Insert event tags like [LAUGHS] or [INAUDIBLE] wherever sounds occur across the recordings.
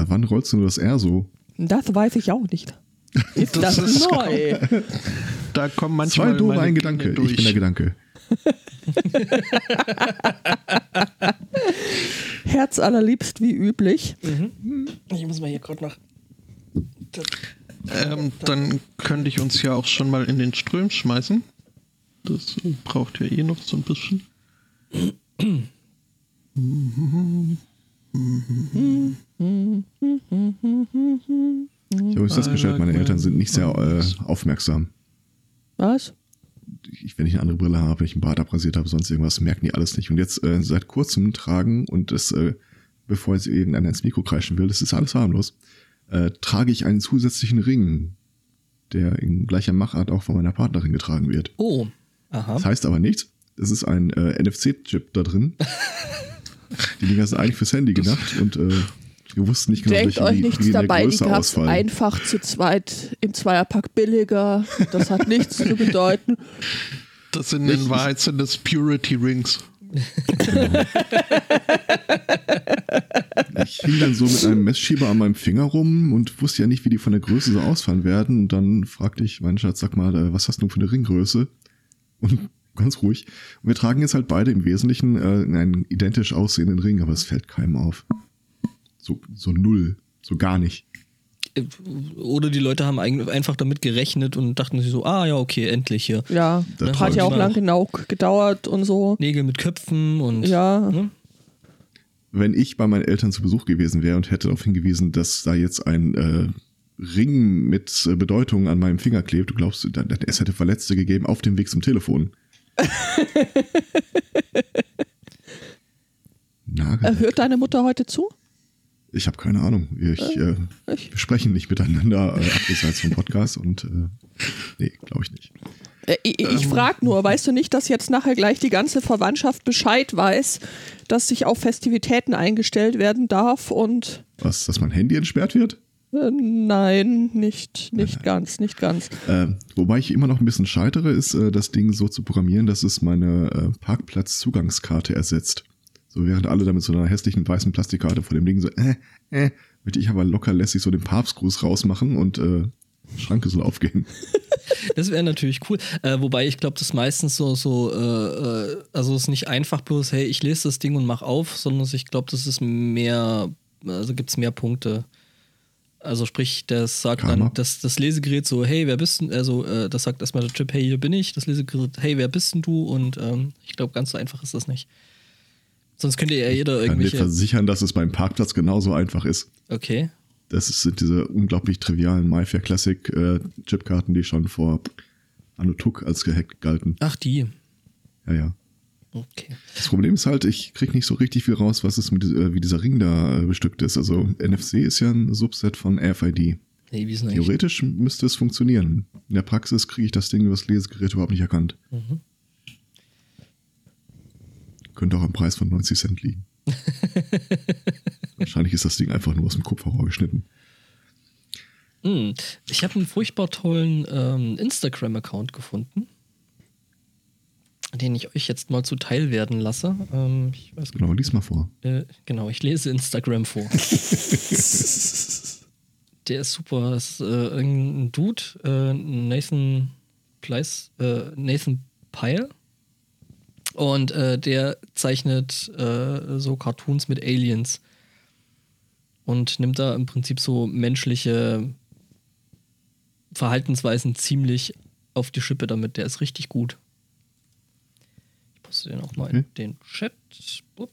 Seit wann rollst du das R so? Das weiß ich auch nicht. [LAUGHS] Ist das, Das ist neu? Da kommen manchmal Zwei doofe ein Gedanke. durch. Ich bin der Gedanke. [LAUGHS] Herz allerliebst wie üblich. Ich muss mal hier gerade nach. Ähm, dann könnte ich uns ja auch schon mal in den Ström schmeißen. Das braucht ja eh noch so ein bisschen. [CLEARS THROAT] Ich habe übrigens festgestellt, meine Eltern sind nicht sehr äh, aufmerksam. Was? Ich, wenn ich eine andere Brille habe, wenn ich einen Bart abrasiert habe, sonst irgendwas, merken die alles nicht. Und jetzt äh, seit kurzem tragen und das, äh, bevor jetzt irgendeiner ins Mikro kreischen will, das ist alles harmlos, äh, trage ich einen zusätzlichen Ring, der in gleicher Machart auch von meiner Partnerin getragen wird. Oh. Aha. Das heißt aber nichts. Es ist ein äh, NFC-Chip da drin. [LAUGHS] die Dinger sind eigentlich fürs Handy gedacht und äh, wir wussten nicht genau, Denkt welche euch wie, nichts wie in der dabei, die Größe gab es ausfallen. einfach zu zweit im Zweierpack billiger. Das hat nichts zu bedeuten. Das sind in Wahrheit sind das Purity Rings. Ich hing dann so mit einem Messschieber an meinem Finger rum und wusste ja nicht, wie die von der Größe so ausfallen werden. Und dann fragte ich meinen Schatz, sag mal, äh, was hast du für eine Ringgröße? Und ganz ruhig. Und wir tragen jetzt halt beide im Wesentlichen äh, einen identisch aussehenden Ring, aber es fällt keinem auf. So, so null. So gar nicht. Oder die Leute haben einfach damit gerechnet und dachten sich so, ah ja, okay, endlich hier. Ja, Das hat ja auch lang genau gedauert und so. Nägel mit Köpfen und Ja. ne? Wenn ich bei meinen Eltern zu Besuch gewesen wäre und hätte darauf hingewiesen, dass da jetzt ein äh, Ring mit äh, Bedeutung an meinem Finger klebt, du glaubst, es hätte Verletzte gegeben auf dem Weg zum Telefon. Nagel. Äh, Hört deine Mutter heute zu? Ich habe keine Ahnung. Ich, äh, ich- wir sprechen nicht miteinander äh, abseits vom Podcast und äh, nee, glaube ich nicht. Äh, ich ich frage nur, weißt du nicht, dass jetzt nachher gleich die ganze Verwandtschaft Bescheid weiß, dass sich auf Festivitäten eingestellt werden darf und Was, dass mein Handy entsperrt wird? Äh, nein, nicht, nicht ganz, nicht ganz. Äh, wobei ich immer noch ein bisschen scheitere, ist äh, das Ding so zu programmieren, dass es meine äh, Parkplatzzugangskarte ersetzt. So während alle da mit so einer hässlichen weißen Plastikkarte vor dem Ding so, äh, äh, möchte ich aber locker lässig so den Papstgruß rausmachen und äh, Schranke soll aufgehen. [LAUGHS] Das wäre natürlich cool. Äh, wobei ich glaube, das meistens so, so, äh, äh, also es ist nicht einfach bloß, hey, ich lese das Ding und mach auf, sondern ich glaube, das ist mehr, also gibt es mehr Punkte. Also sprich, das sagt Karma. dann das, das Lesegerät so, hey, wer bist denn, also äh, das sagt erstmal der Chip, hey, hier bin ich, das Lesegerät, hey, wer bist denn du? Und ähm, ich glaube, ganz so einfach ist das nicht. Sonst könnte ja jeder Kann dir versichern, dass es beim Parkplatz genauso einfach ist. Okay. Das sind diese unglaublich trivialen MyFair Classic äh, Chipkarten, die schon vor Anno Tuck als gehackt galten. Ach, die. Ja, ja. Okay. Das Problem ist halt, ich krieg nicht so richtig viel raus, was es mit, äh, wie dieser Ring da äh, bestückt ist. Also NFC ist ja ein Subset von RFID. Nee, wie ist? Theoretisch müsste es funktionieren. In der Praxis kriege ich das Ding über das Lesegerät überhaupt nicht erkannt. Mhm. Könnte auch am Preis von 90 Cent liegen. [LAUGHS] Wahrscheinlich ist das Ding einfach nur aus dem Kupferrohr geschnitten. Hm, Ich habe einen furchtbar tollen ähm, Instagram-Account gefunden, den ich euch jetzt mal zuteil werden lasse. Ähm, ich weiß, Genau, lies mal vor. äh, genau, ich lese Instagram vor. [LAUGHS] Der ist super. Das ist äh, irgendein Dude, äh, Nathan Pleiss, äh, Nathan Pyle. Und äh, der zeichnet äh, so Cartoons mit Aliens. Und nimmt da im Prinzip so menschliche Verhaltensweisen ziemlich auf die Schippe damit. Der ist richtig gut. Poste den auch mal in Okay. den Chat. Bup.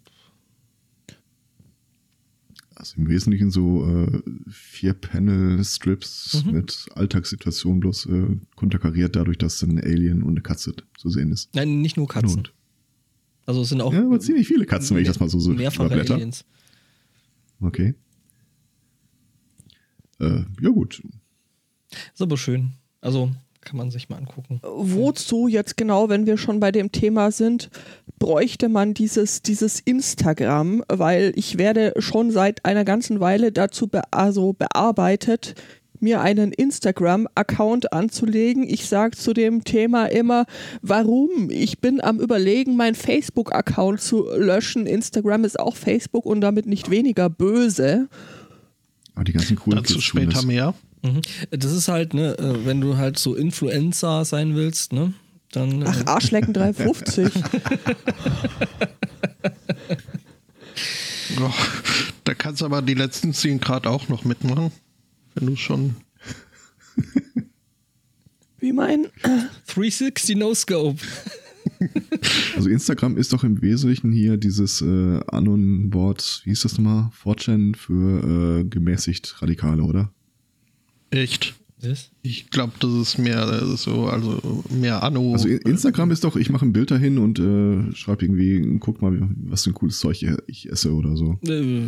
Also im Wesentlichen so äh, vier Panel-Strips Mhm. mit Alltagssituationen bloß äh, konterkariert dadurch, dass ein Alien und eine Katze zu sehen ist. Nein, nicht nur Katzen. Und- Also es sind auch Ja, aber ziemlich viele Katzen, wenn ich das mal so, so mehrfache. Aliens. Okay. Äh, ja gut. Ist aber schön. Also kann man sich mal angucken. Wozu jetzt genau, wenn wir schon bei dem Thema sind, bräuchte man dieses, dieses Instagram, weil ich werde schon seit einer ganzen Weile dazu be also bearbeitet, mir einen Instagram-Account anzulegen. Ich sage zu dem Thema immer, warum? Ich bin am Überlegen, meinen Facebook-Account zu löschen. Instagram ist auch Facebook und damit nicht weniger böse. Aber die ganzen coolen Dazu Kids später mehr. Mhm. Das ist halt, ne, äh, wenn du halt so Influencer sein willst, ne, dann. Ach, äh, Arschlecken 350. [LAUGHS] Oh, da kannst du aber die letzten 10 Grad auch noch mitmachen. Wenn du schon. Wie mein. äh, 360 No Scope. [LAUGHS] Also Instagram ist doch im Wesentlichen hier dieses äh, Anon-Wort, wie hieß das nochmal? 4chan für äh, gemäßigt Radikale, oder? Echt. Was? Ich glaube, das ist mehr äh, so, also mehr Anno. Also Instagram ist doch, ich mache ein Bild dahin und äh, schreibe irgendwie, guck mal, was für ein cooles Zeug ich esse oder so. Äh,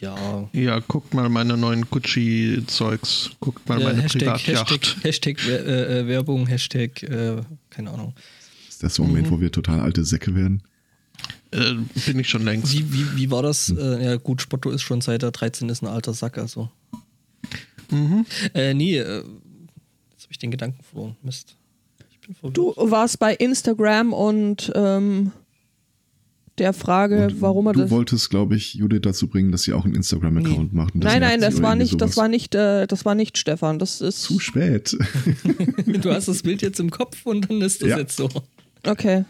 ja. ja, guckt mal meine neuen Gucci-Zeugs. Guckt mal ja meine Hashtag, Privatjacht. Hashtag, Hashtag äh, äh, Werbung, Hashtag, äh, keine Ahnung. Ist das so ein Moment, wo wir total alte Säcke werden? Äh, bin ich schon längst. Wie, wie, wie war das? Äh, ja, gut, Spotto ist schon seit er 13 ist ein alter Sack, also. Mhm. Äh, nee, äh, jetzt habe ich den Gedanken verloren. Mist. Ich bin verwirrt. Du warst bei Instagram und ähm, der Frage, Und warum er du das. wolltest, glaube ich, Judith dazu bringen, dass sie auch einen Instagram-Account macht. und Nein, nein, das war nicht, das war nicht, äh, das war nicht Stefan. Das ist zu spät. [LAUGHS] Du hast das Bild jetzt im Kopf und dann ist das Ja. jetzt so. okay.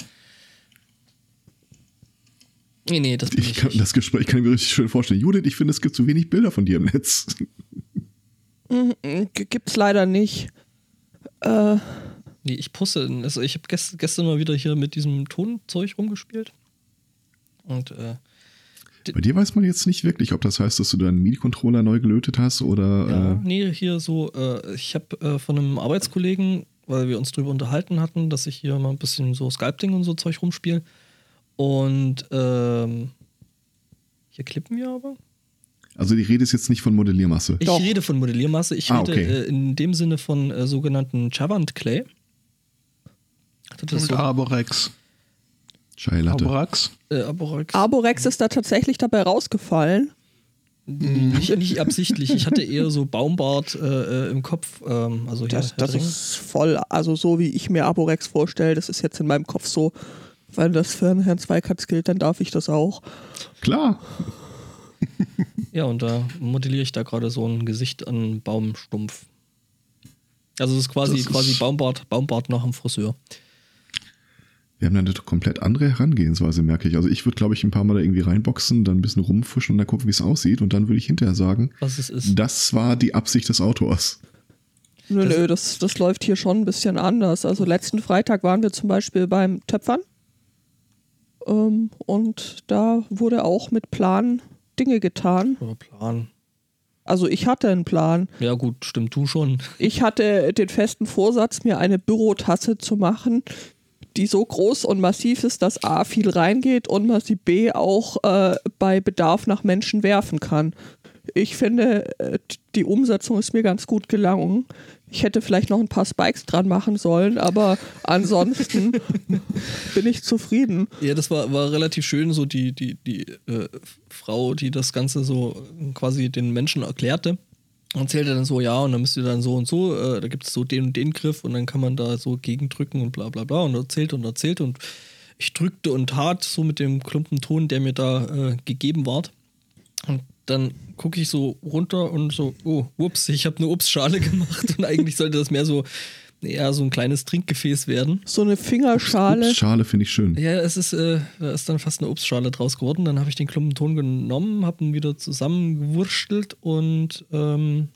Nee, nee, das bin Ich ich, kann, nicht. das Gespräch kann ich mir richtig schön vorstellen. Judith, ich finde, es gibt zu wenig Bilder von dir im Netz. G- Gibt's leider nicht. Äh, Nee, ich poste, also ich habe gest, gestern mal wieder hier mit diesem Tonzeug rumgespielt. Und äh, Bei dir weiß man jetzt nicht wirklich, ob das heißt, dass du deinen MIDI-Controller neu gelötet hast oder. ja, Äh, nee, hier so, äh, ich habe äh, von einem Arbeitskollegen, weil wir uns drüber unterhalten hatten, dass ich hier mal ein bisschen so Sculpting und so Zeug rumspiele. Und ähm, hier klippen wir aber. Also die Rede ist jetzt nicht von Modelliermasse. Ich Doch. rede von Modelliermasse. Ich Ah, rede okay. äh, in dem Sinne von äh, sogenannten Chavant Clay. Das ist Und so, Arborex. Chai Latte. Arborax? äh, Arborex. Arborex ist da tatsächlich dabei rausgefallen. Nicht, nicht absichtlich. Ich hatte eher so Baumbart äh, äh, im Kopf. Ähm, also Das, das ist voll, also so wie ich mir Arborex vorstelle, das ist jetzt in meinem Kopf so, weil das für einen Herrn Zweikatz gilt, dann darf ich das auch. Klar. Ja, und da modelliere ich da gerade so ein Gesicht an Baumstumpf. Also das ist quasi, Das ist- quasi Baumbart, Baumbart nach dem Friseur. Wir haben da eine komplett andere Herangehensweise, merke ich. Also ich würde, glaube ich, ein paar Mal da irgendwie reinboxen, dann ein bisschen rumfuschen und dann gucken, wie es aussieht. Und dann würde ich hinterher sagen, Was es ist. das war die Absicht des Autors. Nö, Das- nö, das, das läuft hier schon ein bisschen anders. Also letzten Freitag waren wir zum Beispiel beim Töpfern. Ähm, und da wurde auch mit Plan Dinge getan. Oder Plan. Also ich hatte einen Plan. Ja, gut, stimmt du schon. Ich hatte den festen Vorsatz, mir eine Bürotasse zu machen, die so groß und massiv ist, dass A viel reingeht und man sie B auch äh, bei Bedarf nach Menschen werfen kann. Ich finde, äh, die Umsetzung ist mir ganz gut gelungen. Ich hätte vielleicht noch ein paar Spikes dran machen sollen, aber ansonsten [LAUGHS] bin ich zufrieden. Ja, das war, war relativ schön, so die, die, die äh, Frau, die das Ganze so quasi den Menschen erklärte. Erzählte dann so, ja, und dann müsst ihr dann so und so, äh, da gibt es so den und den Griff und dann kann man da so gegendrücken und bla bla bla und erzählt und erzählt und ich drückte und tat so mit dem Klumpenton, der mir da äh, gegeben ward. Und dann gucke ich so runter und so, oh, ups, ich habe eine Obstschale [LAUGHS] gemacht und eigentlich sollte das mehr so, eher so ein kleines Trinkgefäß werden. So eine Fingerschale. Ups, Schale finde ich schön. Ja, es ist, äh, da ist dann fast eine Obstschale draus geworden. Dann habe ich den Klumpenton genommen, habe ihn wieder zusammengewurstelt und ähm,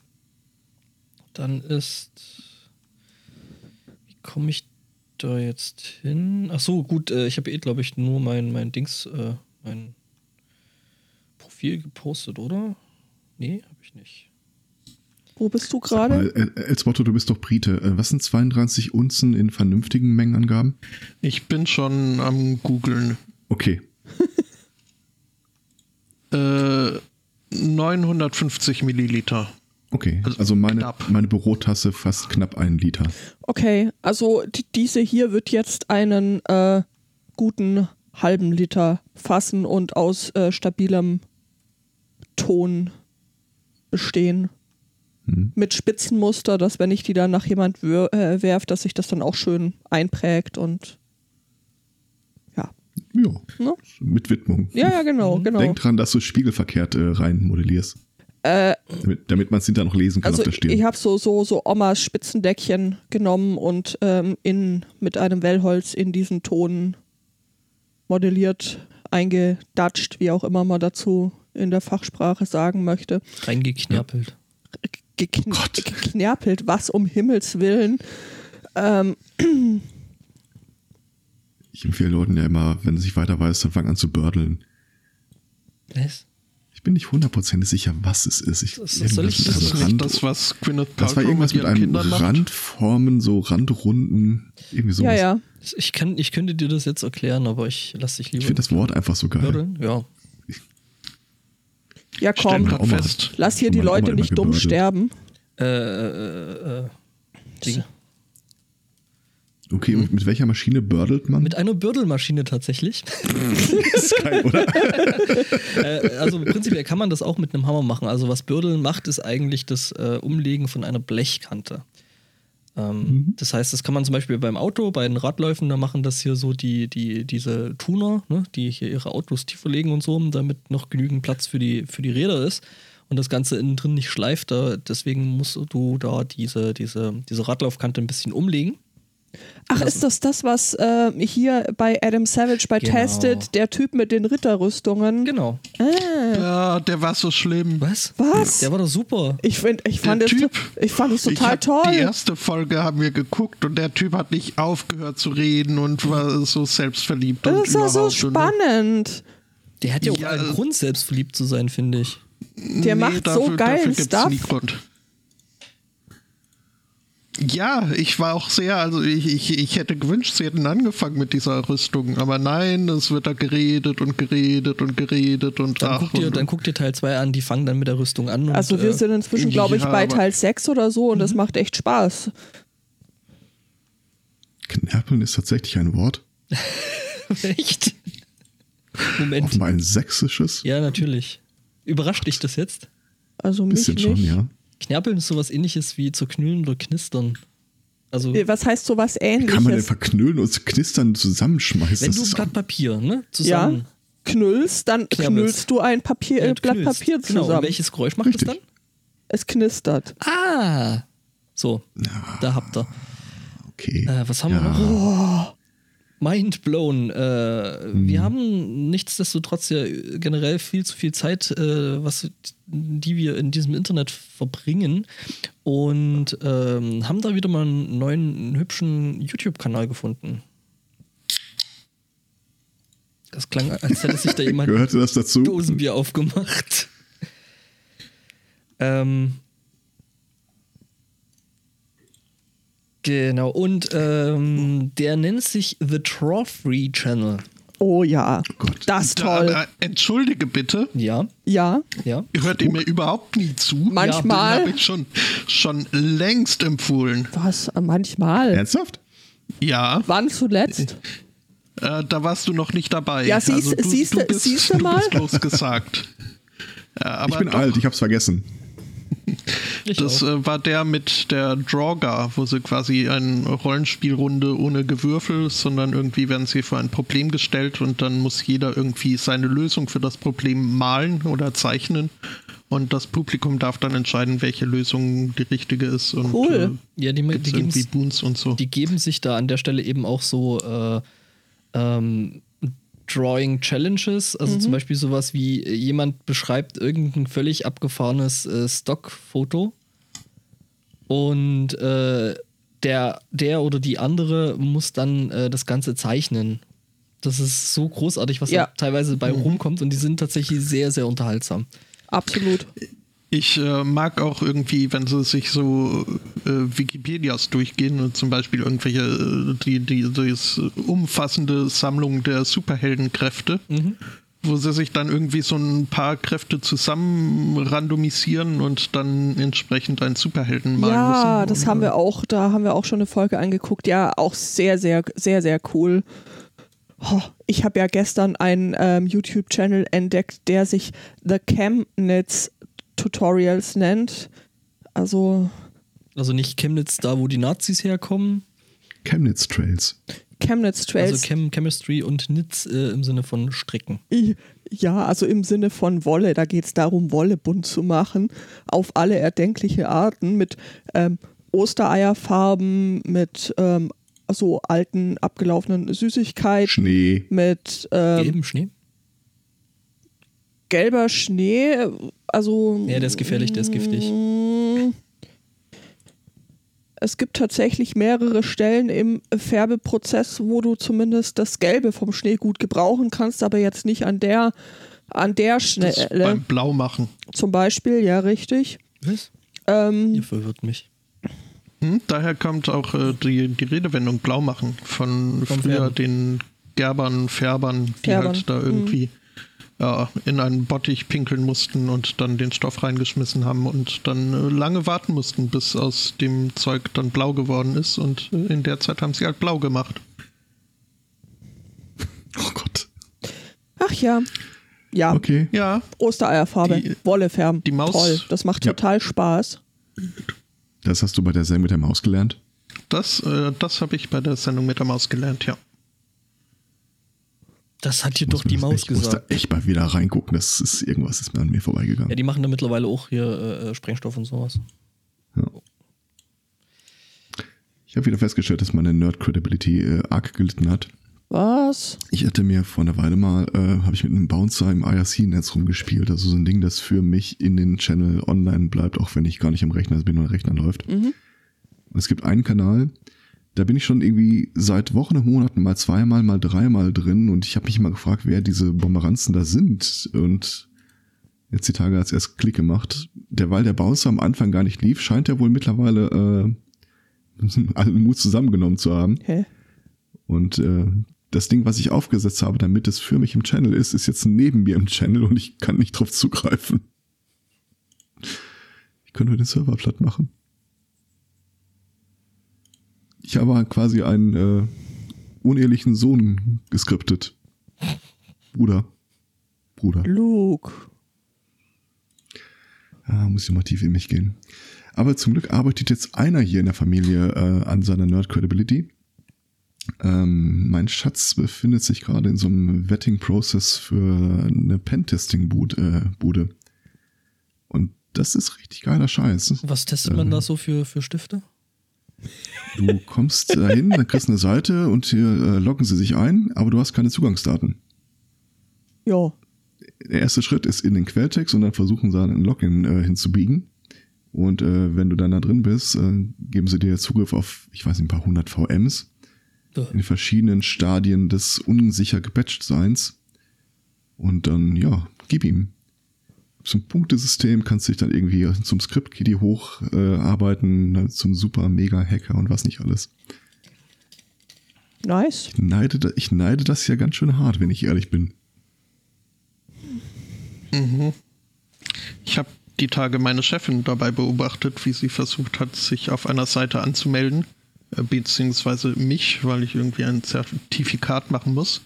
dann ist. Wie komme ich da jetzt hin? Ach so, gut, äh, ich habe eh, glaube ich, nur mein, mein Dings, äh, mein Profil gepostet, oder? Nee, habe ich nicht. Wo bist du gerade? Äh, Elsmotto, du bist doch Brite. Äh, Was sind 32 Unzen in vernünftigen Mengenangaben? Ich bin schon am googeln. Okay. [LAUGHS] Äh, 950 Milliliter. Okay. Also Also meine, knapp. meine Bürotasse fast knapp einen Liter. Okay, also die, diese hier wird jetzt einen äh, guten halben Liter fassen und aus äh, stabilem Ton bestehen. Hm. Mit Spitzenmuster, dass wenn ich die dann nach jemand äh, werf, dass sich das dann auch schön einprägt und ja. Ja. Ne? Mit Widmung. Ja, ja, genau, genau. Denk dran, dass du spiegelverkehrt äh, rein modellierst. damit, damit man es hinterher noch lesen kann Also auf der Stirn. ich habe so, so, so Omas Spitzendeckchen genommen und ähm, in, mit einem Wellholz in diesen Ton modelliert, eingedatscht, wie auch immer man dazu in der Fachsprache sagen möchte. Reingeknerpelt. Gekn Gott. geknerpelt, was um Himmels Willen. Ähm, Ich empfehle Leuten ja immer, wenn sie sich weiter weiß, dann fangen an zu bördeln. Was? Ich bin nicht hundertprozentig sicher, was es ist. Ich, Das- das soll irgendwas ich- mit Das einem ist nicht Rand- das, was Gwyneth das war irgendwas mit ihren einem Kindern macht. Randformen, so Randrunden, irgendwie sowas. ja, ja. Ich, kann, ich könnte dir das jetzt erklären, aber ich lasse dich lieber. Ich finde das Wort einfach so geil. Bördeln? Ja. Ja, komm. Lass hier die Leute nicht dumm sterben. Äh, äh, äh, Ding. Okay, und mit welcher Maschine bördelt man? Mit einer Bürdelmaschine tatsächlich. [LAUGHS] ist geil, oder? [LAUGHS] äh, also prinzipiell kann man das auch mit einem Hammer machen. Also was Bürdeln macht, ist eigentlich das äh, Umlegen von einer Blechkante. Ähm, Das heißt, das kann man zum Beispiel beim Auto, bei den Radläufen, da machen das hier so die, die, diese Tuner, ne, die hier ihre Autos tiefer legen und so, damit noch genügend Platz für die, für die Räder ist und das Ganze innen drin nicht schleift. Da, deswegen musst du da diese, diese, diese Radlaufkante ein bisschen umlegen. Ach, ist das das, was äh, hier bei Adam Savage bei Genau. Tested, der Typ mit den Ritterrüstungen? Genau. Ja, der war so schlimm. Was? Was? Der war doch super. Ich, find, ich, fand Der es, Typ. ich fand es Ich total hab toll. Die erste Folge haben wir geguckt und der Typ hat nicht aufgehört zu reden und war so selbstverliebt. und das war so überhaupt und- spannend. Der hat ja auch Ja, einen äh, Grund, selbstverliebt zu sein, finde ich. Der macht so geilen gibt's Stuff. nie Grund. Ja, ich war auch sehr, also ich, ich, ich hätte gewünscht, sie hätten angefangen mit dieser Rüstung, aber nein, es wird da geredet und geredet und geredet und Dann, ach, guck dir, und, dann guck dir Teil 2 an, die fangen dann mit der Rüstung an. Und, Also wir äh, sind inzwischen, glaube ich, ja, bei Teil 6 oder so und das Mhm. macht echt Spaß. Knerpeln ist tatsächlich ein Wort. [LAUGHS] Echt? Moment. Offenbar ein sächsisches. Ja, natürlich. Überrascht dich das jetzt? Also mich Bisschen nicht. schon, ja. Knerpeln ist sowas ähnliches wie zu knüllen oder knistern. Also, Was heißt sowas Kann man denn ähnliches? verknüllen und knistern zusammenschmeißen? wenn Das du ist ein Blatt Papier, ne? Ja, Zusammen. knüllst, dann Knabbelst. knüllst du ein Papier, Ja, äh, du Blatt. Papier Genau. Und zusammen. welches Geräusch macht Richtig. das dann? es knistert. Ah! So, da habt ihr. okay. Äh, was haben wir Ja. noch? Mind blown. Äh, Wir haben nichtsdestotrotz ja generell viel zu viel Zeit, äh, was, die wir in diesem Internet verbringen. Und ähm, haben da wieder mal einen neuen, hübschen YouTube-Kanal gefunden. Das klang, als hätte sich da [LAUGHS] jemand Gehörte das dazu? Dosenbier aufgemacht. ähm. Genau, und ähm, der nennt sich The Trophy Channel. Oh ja, Gott. das ist Da, toll. aber entschuldige bitte, Ja, Ja, ja. hört ihr mir überhaupt nie zu? Manchmal. Habe ich schon, schon längst empfohlen. was? Manchmal. Ernsthaft? Ja, Wann zuletzt? äh, da warst du noch nicht dabei. Ja, siehst- du, siehst du du- bist, siehst du [LAUGHS] du mal? bist losgesagt. Äh, aber Ich bin doch, alt, ich hab's vergessen. Ich Das äh, war der mit der Drawgar, wo sie quasi eine Rollenspielrunde ohne Gewürfel, sondern irgendwie werden sie vor ein Problem gestellt und dann muss jeder irgendwie seine Lösung für das Problem malen oder zeichnen. Und das Publikum darf dann entscheiden, welche Lösung die richtige ist. Und, Cool. Äh, ja, die, die, und so. die geben sich da an der Stelle eben auch so äh, ähm, Drawing Challenges. Also zum Beispiel sowas wie äh, jemand beschreibt irgendein völlig abgefahrenes äh, Stockfoto und äh, der, der oder die andere muss dann äh, das Ganze zeichnen. Das ist so großartig, was Ja. da teilweise bei rumkommt und die sind tatsächlich sehr, sehr unterhaltsam. Absolut. Ich äh, mag auch irgendwie, wenn sie sich so äh, Wikipedias durchgehen und zum Beispiel irgendwelche, äh, die, die, umfassende Sammlung der Superheldenkräfte, wo sie sich dann irgendwie so ein paar Kräfte zusammen randomisieren und dann entsprechend einen Superhelden malen Ja, müssen. das Und, haben äh, wir auch, da haben wir auch schon eine Folge angeguckt. Ja, auch sehr, sehr, sehr, sehr cool. Oh, ich habe ja gestern einen ähm, YouTube-Channel entdeckt, der sich The Chemnitz Tutorials nennt. Also Also nicht Chemnitz, da wo die Nazis herkommen, Chemnitz Trails. Chemnitz Trails. also Chem Chemistry und Nitz äh, im Sinne von Stricken. Ja, also im Sinne von Wolle, da geht es darum, Wolle bunt zu machen, auf alle erdenkliche Arten, mit ähm, Ostereierfarben, mit ähm, so alten, abgelaufenen Süßigkeiten, Schnee. mit ähm, Gelben Schnee? gelber Schnee, also. Ja, der ist gefährlich, der ist giftig. Mm, Es gibt tatsächlich mehrere Stellen im Färbeprozess, wo du zumindest das Gelbe vom Schnee gut gebrauchen kannst, aber jetzt nicht an der, an der Das Stelle. beim Blaumachen. Zum Beispiel, ja, richtig. Was? Ähm, Ihr verwirrt mich. Hm? Daher kommt auch äh, die, die Redewendung Blaumachen von Vom früher Färben. den Gerbern, Färbern, die Färbern, halt da irgendwie ja, in einen Bottich pinkeln mussten und dann den Stoff reingeschmissen haben und dann äh, lange warten mussten, bis aus dem Zeug dann blau geworden ist. Und äh, in der Zeit haben sie halt blau gemacht. [LAUGHS] Oh Gott. ach ja. Ja, Okay. Ja, Ostereierfarbe, Die- Wolle färben. die Maus- Toll, das macht Ja. total Spaß. Das hast du bei der Sendung mit der Maus gelernt. das, äh, das habe ich bei der Sendung mit der Maus gelernt, ja. Das hat dir Muss doch die Maus echt, Ich muss da gesagt. echt mal wieder reingucken. Das ist irgendwas ist mir an mir vorbeigegangen. Ja, die machen da mittlerweile auch hier äh, Sprengstoff und sowas. Ich habe wieder festgestellt, dass meine Nerd Credibility äh, arg gelitten hat. Was? Ich hatte mir vor einer Weile mal, äh, habe ich mit einem Bouncer im IRC-Netz rumgespielt. Also so ein Ding, das für mich in den Channel online bleibt, auch wenn ich gar nicht am Rechner bin und der Rechner läuft. Und es gibt einen Kanal, da bin ich schon irgendwie seit Wochen und Monaten mal zweimal, mal dreimal drin und ich habe mich mal gefragt, wer diese Bomberanzen da sind. Und jetzt die Tage hat es erst Klick gemacht. Derweil der Bouncer am Anfang gar nicht lief, scheint er wohl mittlerweile äh, [LAUGHS] allen Mut zusammengenommen zu haben. Hä? Und äh, das Ding, was ich aufgesetzt habe, damit es für mich im Channel ist, ist jetzt neben mir im Channel und ich kann nicht drauf zugreifen. Ich könnte den Server platt machen. Ich habe quasi einen äh, unehelichen Sohn geskriptet. Bruder. Bruder. Luke. Ah, muss ich mal tief in mich gehen. Aber zum Glück arbeitet jetzt einer hier in der Familie äh, an seiner Nerd Credibility. Ähm, mein Schatz befindet sich gerade in so einem Vetting-Prozess für eine Pentesting-Bude. Äh, Bude. Und das ist richtig geiler Scheiß. Was testet man da so für, für Stifte? Du kommst dahin, dann kriegst du eine Seite und hier äh, loggen sie sich ein, aber du hast keine Zugangsdaten. Ja. der erste Schritt ist in den Quelltext und dann versuchen sie ein Login äh, hinzubiegen. Und äh, wenn du dann da drin bist, äh, geben sie dir Zugriff auf, ich weiß nicht, ein paar hundert VMs in verschiedenen Stadien des unsicher gepatcht-Seins. Und dann, ja, gib ihm. Zum Punktesystem kannst du dich dann irgendwie zum Script-Kitty hocharbeiten, äh, zum super Mega-Hacker und was nicht alles. Nice. Ich neide, ich neide das ja ganz schön hart, wenn ich ehrlich bin. Ich habe die Tage meine Chefin dabei beobachtet, wie sie versucht hat, sich auf einer Seite anzumelden, äh, beziehungsweise mich, weil ich irgendwie ein Zertifikat machen muss.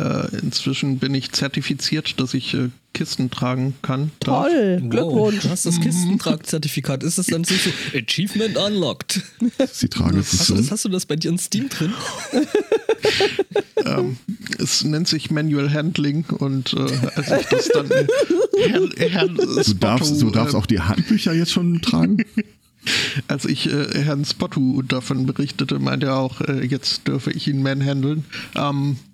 Äh, inzwischen bin ich zertifiziert, dass ich äh, Kisten tragen kann. darf. Toll. Wow, Glückwunsch. Du hast das Kistentragzertifikat. Ist das dann so, so Achievement Unlocked? Das ist die Hast du, Tragefunktion. das, hast du das bei dir in Steam drin? [LAUGHS] Ähm, es nennt sich Manual Handling und äh, als ich das dann Herrn, Herrn Du darfst, du darfst äh, auch die Handbücher jetzt schon tragen. [LAUGHS] Als ich äh, Herrn Spottu davon berichtete, meinte er auch, äh, jetzt dürfe ich ihn manhandeln. Ähm,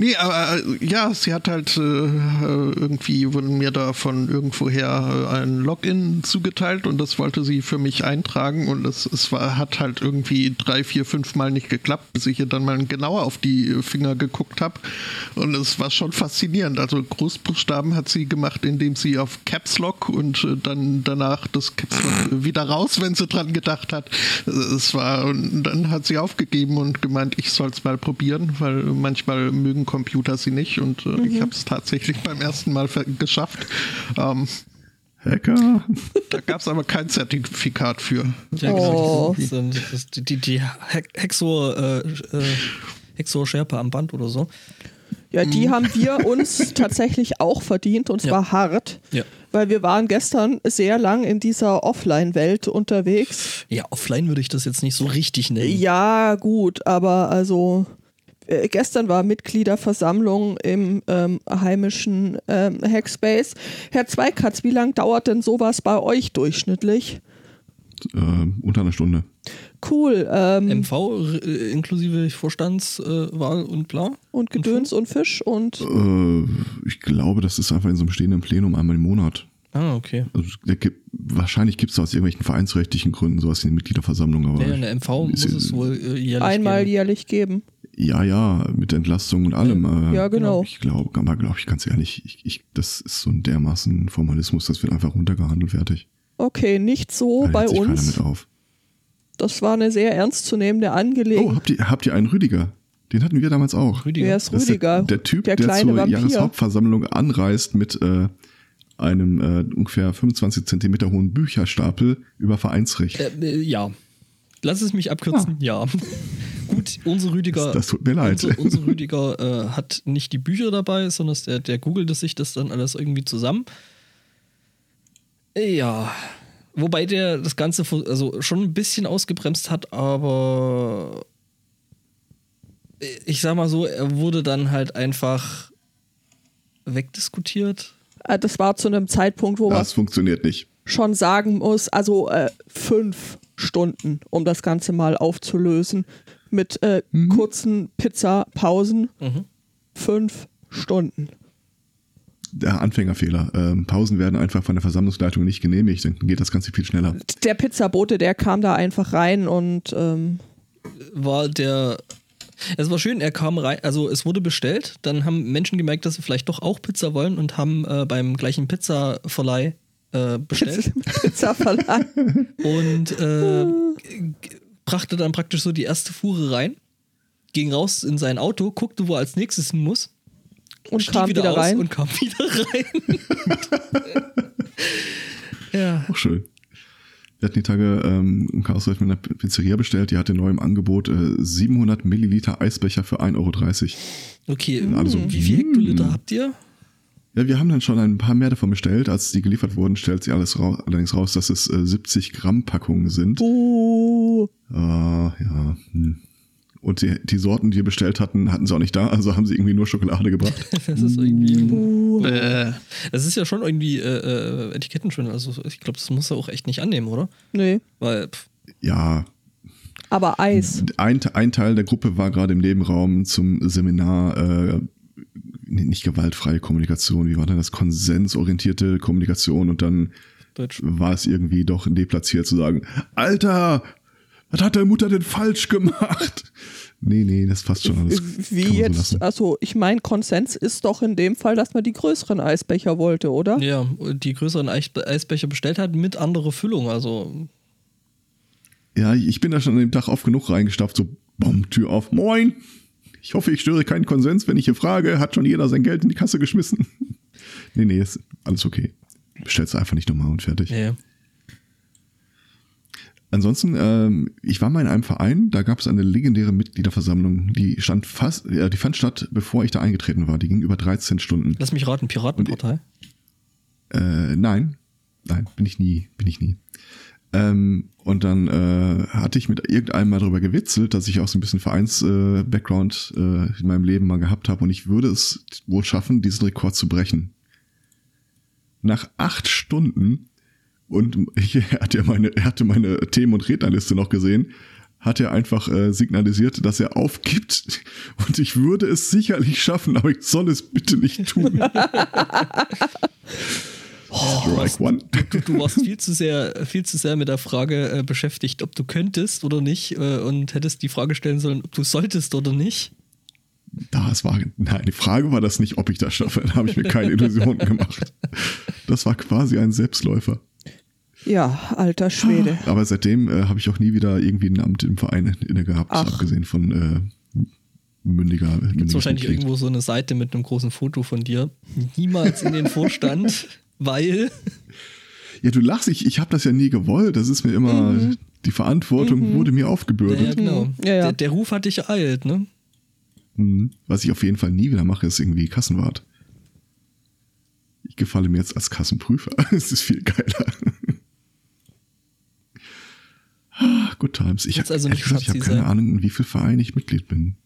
nee, aber äh, ja, sie hat halt äh, äh, irgendwie, wurden mir da von irgendwoher äh, ein Login zugeteilt und das wollte sie für mich eintragen und es, es war, hat halt irgendwie drei, vier, fünf Mal nicht geklappt, bis ich ihr dann mal genauer auf die Finger geguckt habe und es war schon faszinierend. Also Großbuchstaben hat sie gemacht, indem sie auf Caps Lock und äh, dann danach das Caps Lock wieder raus, wenn sie dran gedacht hat. Es war und dann hat sie aufgegeben und gemeint, ich soll es mal probieren, weil manchmal mögen Computer sie nicht und äh, ich habe es tatsächlich [LAUGHS] beim ersten Mal geschafft. Ähm, Hacker. da gab es aber kein Zertifikat für. Ja, Oh. das sind das, die, die, die Hex- Hexor, äh, äh, Hexor am Band oder so. Ja, die haben wir [LAUGHS] uns tatsächlich auch verdient und zwar Ja. hart, Ja. weil wir waren gestern sehr lang in dieser Offline-Welt unterwegs. Ja, offline würde ich das jetzt nicht so richtig nennen. Ja, gut, aber also äh, gestern war Mitgliederversammlung im ähm, heimischen ähm, Hackspace. Herr Zweikatz, wie lang dauert denn sowas bei euch durchschnittlich? Äh, unter einer Stunde. Cool. Ähm, MV äh, inklusive Vorstandswahl und bla. und Gedöns und Fisch und Äh, ich glaube, das ist einfach in so einem stehenden Plenum einmal im Monat. Ah, okay. Also, gibt, wahrscheinlich gibt es aus irgendwelchen vereinsrechtlichen Gründen sowas wie eine Mitgliederversammlung, aber Ja, in der MV muss ist- es wohl äh, jährlich einmal geben. jährlich geben. Ja, ja, mit Entlastung und allem. äh, Ja, genau. Ich glaube, aber glaube ich ganz ehrlich, ich, ich, das ist so ein dermaßen Formalismus, das wird einfach runtergehandelt, fertig. Okay, nicht so Da Oh, bei uns. mit auf. Das war eine sehr ernstzunehmende Oh, Angelegenheit. habt ihr, habt ihr einen Rüdiger? Den hatten wir damals auch. Rüdiger. Wer ist Das ist Rüdiger? Der, der Typ, der der, kleine zur Vampir. Jahreshauptversammlung anreist mit äh, einem äh, ungefähr 25 Zentimeter hohen Bücherstapel über Vereinsrecht. Äh, äh, ja. Lass es mich abkürzen. Ja. Gut, unser Rüdiger. Das- tut mir leid. Unser, unser Rüdiger äh, hat nicht die Bücher dabei, sondern der, der googelt sich das dann alles irgendwie zusammen. Ja. Wobei der das Ganze also schon ein bisschen ausgebremst hat, aber ich sag mal so, er wurde dann halt einfach wegdiskutiert. Äh, Das war zu einem Zeitpunkt, wo man Das funktioniert nicht. schon sagen muss, also äh, fünf Stunden, um das Ganze mal aufzulösen. Mit äh, kurzen Pizza-Pausen. Mhm. Fünf Stunden. Der Anfängerfehler. Ähm, Pausen werden einfach von der Versammlungsleitung nicht genehmigt, dann geht das Ganze viel schneller. Der Pizzabote, der kam da einfach rein und ähm, war der. Es war schön, er kam rein, also es wurde bestellt, dann haben Menschen gemerkt, dass sie vielleicht doch auch Pizza wollen und haben äh, beim gleichen Pizzaverleih äh, bestellt [LAUGHS] Pizzaverleih. und äh, brachte dann praktisch so die erste Fuhre rein, ging raus in sein Auto, guckte, wo er als nächstes hin muss, und stieg kam wieder, wieder aus rein. und kam [LAUGHS] wieder rein. [LAUGHS] ja. Auch schön. Wir hatten die Tage ähm, im Chaos mit einer Pizzeria bestellt, die hatte neu im Angebot äh, 700 Milliliter Eisbecher für 1,30 Euro. Okay, Also, wie viel Hektoliter mm. habt ihr? Ja, wir haben dann schon ein paar mehr davon bestellt. Als die geliefert wurden, stellt sich alles raus, allerdings raus, dass es äh, 70 Gramm Packungen sind. Uh, Ah, ja. Hm. Und die, die Sorten, die wir bestellt hatten, hatten sie auch nicht da, also haben sie irgendwie nur Schokolade gebracht. [LAUGHS] Das ist irgendwie. uh. Äh, Das ist ja schon irgendwie äh, äh, Etikettenschwindel. Also ich glaube, das muss er auch echt nicht annehmen, oder? Nee, Weil, pff, Ja, aber Eis. ein, ein Teil der Gruppe war gerade im Nebenraum zum Seminar äh, nicht gewaltfreie Kommunikation, wie war denn das? Konsensorientierte Kommunikation und dann Deutsch. war es irgendwie doch deplatziert zu sagen, Alter, was hat deine Mutter denn falsch gemacht? Nee, nee, das passt schon alles. Wie so jetzt, lassen. also ich meine, Konsens ist doch in dem Fall, dass man die größeren Eisbecher wollte, oder? Ja, die größeren Eisbecher bestellt hat mit anderer Füllung. Also, Ja, ich bin da schon an dem Tag oft genug reingestapft, so, bumm, Tür auf, moin. Ich hoffe, ich störe keinen Konsens, wenn ich hier frage, hat schon jeder sein Geld in die Kasse geschmissen? [LAUGHS] nee, nee, ist alles okay. Bestellst einfach nicht nochmal und fertig. ja. Ansonsten, ähm, ich war mal in einem Verein, da gab es eine legendäre Mitgliederversammlung, die stand fast, ja, die fand statt, bevor ich da eingetreten war. Die ging über 13 Stunden. Lass mich raten, Piratenpartei. Äh, nein, nein, bin ich nie, bin ich nie. Ähm, und dann äh, hatte ich mit irgendeinem mal darüber gewitzelt, dass ich auch so ein bisschen Vereins-Background äh, in meinem Leben mal gehabt habe und ich würde es wohl schaffen, diesen Rekord zu brechen. Nach acht Stunden und ich, [LAUGHS] er, meine, hatte meine Themen- und Rednerliste noch gesehen, hat er einfach äh, signalisiert, dass er aufgibt [LAUGHS] und ich würde es sicherlich schaffen, aber ich soll es bitte nicht tun. [LAUGHS] Strike one. Du, du warst viel zu sehr, viel zu sehr mit der Frage äh, beschäftigt, ob du könntest oder nicht äh, und hättest die Frage stellen sollen, ob du solltest oder nicht. Das war, nein, die Frage war das nicht, ob ich das schaffe. Da habe ich mir keine Illusionen [LAUGHS] gemacht. Das war quasi ein Selbstläufer. Ja, alter Schwede. Aber seitdem äh, habe ich auch nie wieder irgendwie ein Amt im Verein inne gehabt, Ach. abgesehen von äh, mündiger. Gibt wahrscheinlich Mitglied. irgendwo so eine Seite mit einem großen Foto von dir. Niemals in den Vorstand, [LAUGHS] weil. Ja, du lachst, ich, ich habe das ja nie gewollt. Das ist mir immer, die Verantwortung wurde mir aufgebürdet. ja, genau. Mhm. Ja, ja. Der, der Ruf hat dich ereilt, ne? Mhm. Was ich auf jeden Fall nie wieder mache, ist irgendwie Kassenwart. Ich gefalle mir jetzt als Kassenprüfer. [LAUGHS] Es ist viel geiler. Ah, Good times. Ich habe also gesagt, ich habe Schatzi keine sein. Ahnung, in wie viel Verein ich Mitglied bin.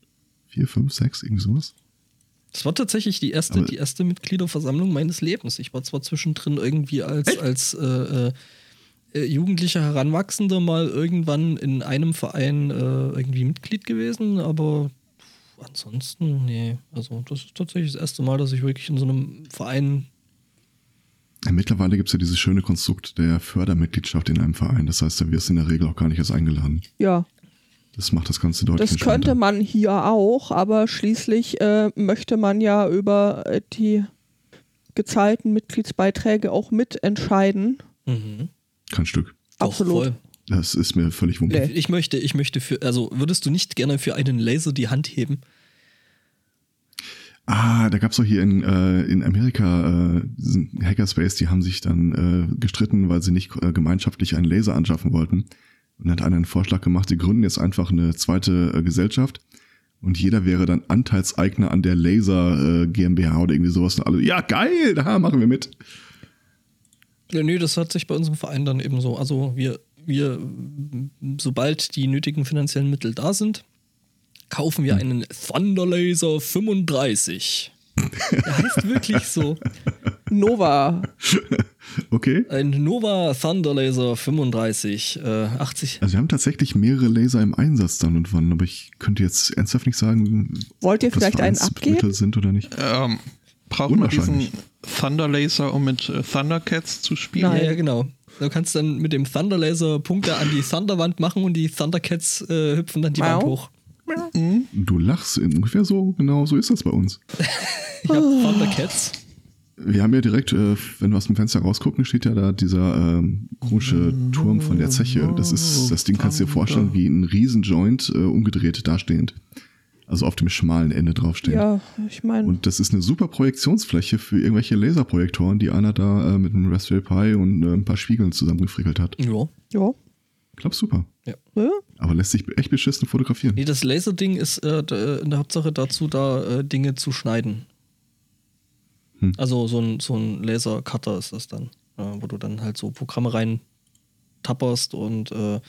vier, fünf, sechs, irgendwie sowas. Das war tatsächlich die erste, Aber- die erste Mitgliederversammlung meines Lebens. Ich war zwar zwischendrin irgendwie als, als äh, äh, äh, jugendlicher Heranwachsender mal irgendwann in einem Verein äh, irgendwie Mitglied gewesen, aber ansonsten, nee. Also das ist tatsächlich das erste Mal, dass ich wirklich in so einem Verein. Ja, mittlerweile gibt es ja dieses schöne Konstrukt der Fördermitgliedschaft in einem Verein. Das heißt, da wirst du in der Regel auch gar nicht erst eingeladen. Ja, Das macht das Ganze deutlich das könnte man hier auch, aber schließlich äh, möchte man ja über äh, die gezahlten Mitgliedsbeiträge auch mitentscheiden. Mhm. Kein Stück. Absolut. Das ist mir völlig wumpe. Nee. Ich möchte, ich möchte für, also würdest du nicht gerne für einen Laser die Hand heben? Ah, da gab's doch hier in, äh, in Amerika äh, diesen Hackerspace, die haben sich dann äh, gestritten, weil sie nicht äh, gemeinschaftlich einen Laser anschaffen wollten. Und dann hat einer einen Vorschlag gemacht, sie gründen jetzt einfach eine zweite äh, Gesellschaft und jeder wäre dann Anteilseigner an der Laser äh, GmbH oder irgendwie sowas. Und alle, ja, geil, da machen wir mit. Ja, nö, das hat sich bei unserem Verein dann eben so. Also wir, wir, sobald die nötigen finanziellen Mittel da sind, kaufen wir einen Thunder Laser 35. [LAUGHS] Der heißt wirklich so. Nova. Okay. Ein Nova Thunder Laser 35. Äh, 80. Also wir haben tatsächlich mehrere Laser im Einsatz dann und wann, aber ich könnte jetzt ernsthaft nicht sagen, Wollt ihr ob das vielleicht einen abgeben? Sind oder nicht. Ähm, braucht man diesen Unwahrscheinlich. Thunder Laser, um mit äh, Thundercats zu spielen? Nein. Ja, ja, genau. Du kannst dann mit dem Thunder Laser Punkte an die Thunderwand machen und die Thundercats äh, hüpfen dann die Miau. Wand hoch. Du lachst ungefähr so, genau so ist das bei uns. Ich hab Thundercats. Wir haben ja direkt, äh, wenn du aus dem Fenster rausgucken, steht ja da dieser ähm, komische Turm von der Zeche. Das ist, das Ding kannst du dir vorstellen wie ein Riesenjoint äh, umgedreht dastehend. Also auf dem schmalen Ende draufstehen. Ja, ich meine, Und das ist eine super Projektionsfläche für irgendwelche Laserprojektoren, die einer da äh, mit einem Raspberry Pi und äh, ein paar Spiegeln zusammengefrickelt hat. Ja. ja. Klappt super. Ja. Aber lässt sich echt beschissen fotografieren. Nee, das Laserding ist äh, d- in der Hauptsache dazu da, äh, Dinge zu schneiden. Hm. Also so ein, so ein Lasercutter ist das dann, äh, wo du dann halt so Programme rein tapperst und äh,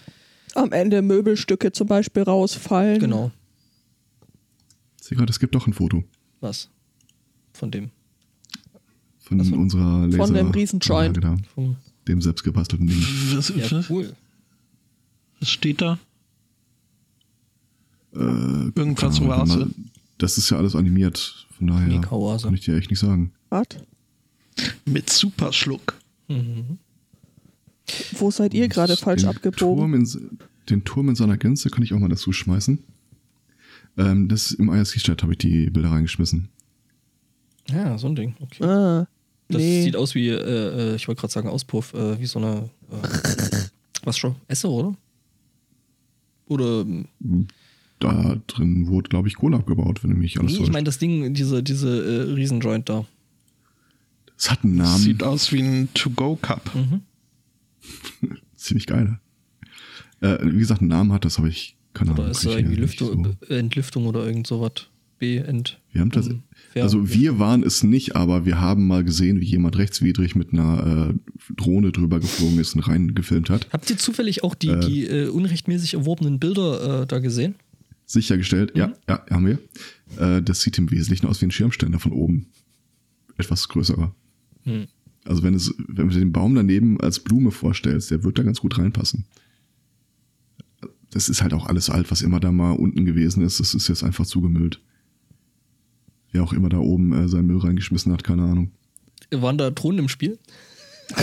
Am Ende Möbelstücke zum Beispiel rausfallen. genau, Ich sehe gerade, es gibt doch ein Foto was von dem. von Ach so. unserer Laser. dem Riesenjoint. Anlage Da, Vom, dem selbstgebastelten Ding. Ja, cool. Was steht da? Äh, Irgendwas Ahnung, Oase. Das ist ja alles animiert. Von daher kann ich dir echt nicht sagen. Was? Mit Superschluck. Mhm. Wo seid ihr gerade falsch den abgebogen? Turm in, den Turm in seiner Gänze kann ich auch mal dazu schmeißen. Ähm, das im IRC-Chat habe ich die Bilder reingeschmissen. Ja, so ein Ding. Okay. Ah, Das nee. sieht aus wie, äh, äh, ich wollte gerade sagen Auspuff, äh, wie so eine, äh, [LAUGHS] was schon, Esse, oder? Oder, Da drin wurde, glaube ich, Kohle abgebaut, wenn du mich alles nee, ich meine das Ding, diese, diese äh, Riesenjoint da. Es hat einen Namen. Sieht aus wie ein To-Go-Cup. Mhm. [LAUGHS] ziemlich geil. Äh, wie gesagt, einen Namen hat das, aber ich keine Oder Ahnung. ist kann da irgendwie Lüftung, so- Entlüftung oder irgend sowas? B-Ent. Wir haben das, also wir waren es nicht, aber wir haben mal gesehen, wie jemand rechtswidrig mit einer äh, Drohne drüber geflogen ist und reingefilmt hat. Habt ihr zufällig auch die, die äh, unrechtmäßig erworbenen Bilder äh, da gesehen? Sichergestellt, ja, ja, haben wir. Äh, das sieht im Wesentlichen aus wie ein Schirmständer von oben. Etwas größerer. Hm. Also wenn es, wenn du den Baum daneben als Blume vorstellst, der wird da ganz gut reinpassen. Das ist halt auch alles alt, was immer da mal unten gewesen ist. Das ist jetzt einfach zugemüllt. Wer auch immer da oben äh, seinen Müll reingeschmissen hat, keine Ahnung. Waren da Drohnen im Spiel? [LAUGHS]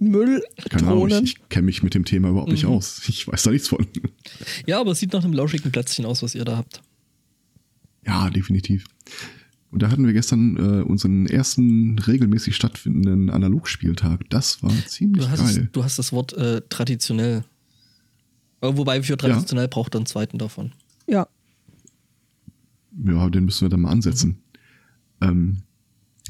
Müll, Keine Ahnung, ich, Drohnen. ich kenne mich mit dem Thema überhaupt nicht Mhm. aus. Ich weiß da nichts von. Ja, aber es sieht nach einem lauschigen Plätzchen aus, was ihr da habt. Ja, definitiv. Und da hatten wir gestern äh, unseren ersten regelmäßig stattfindenden Analogspieltag. Das war ziemlich Du hast, geil. du hast das Wort äh, traditionell. Äh, Wobei für traditionell braucht er einen zweiten davon. Ja. Ja, den müssen wir dann mal ansetzen. Ähm,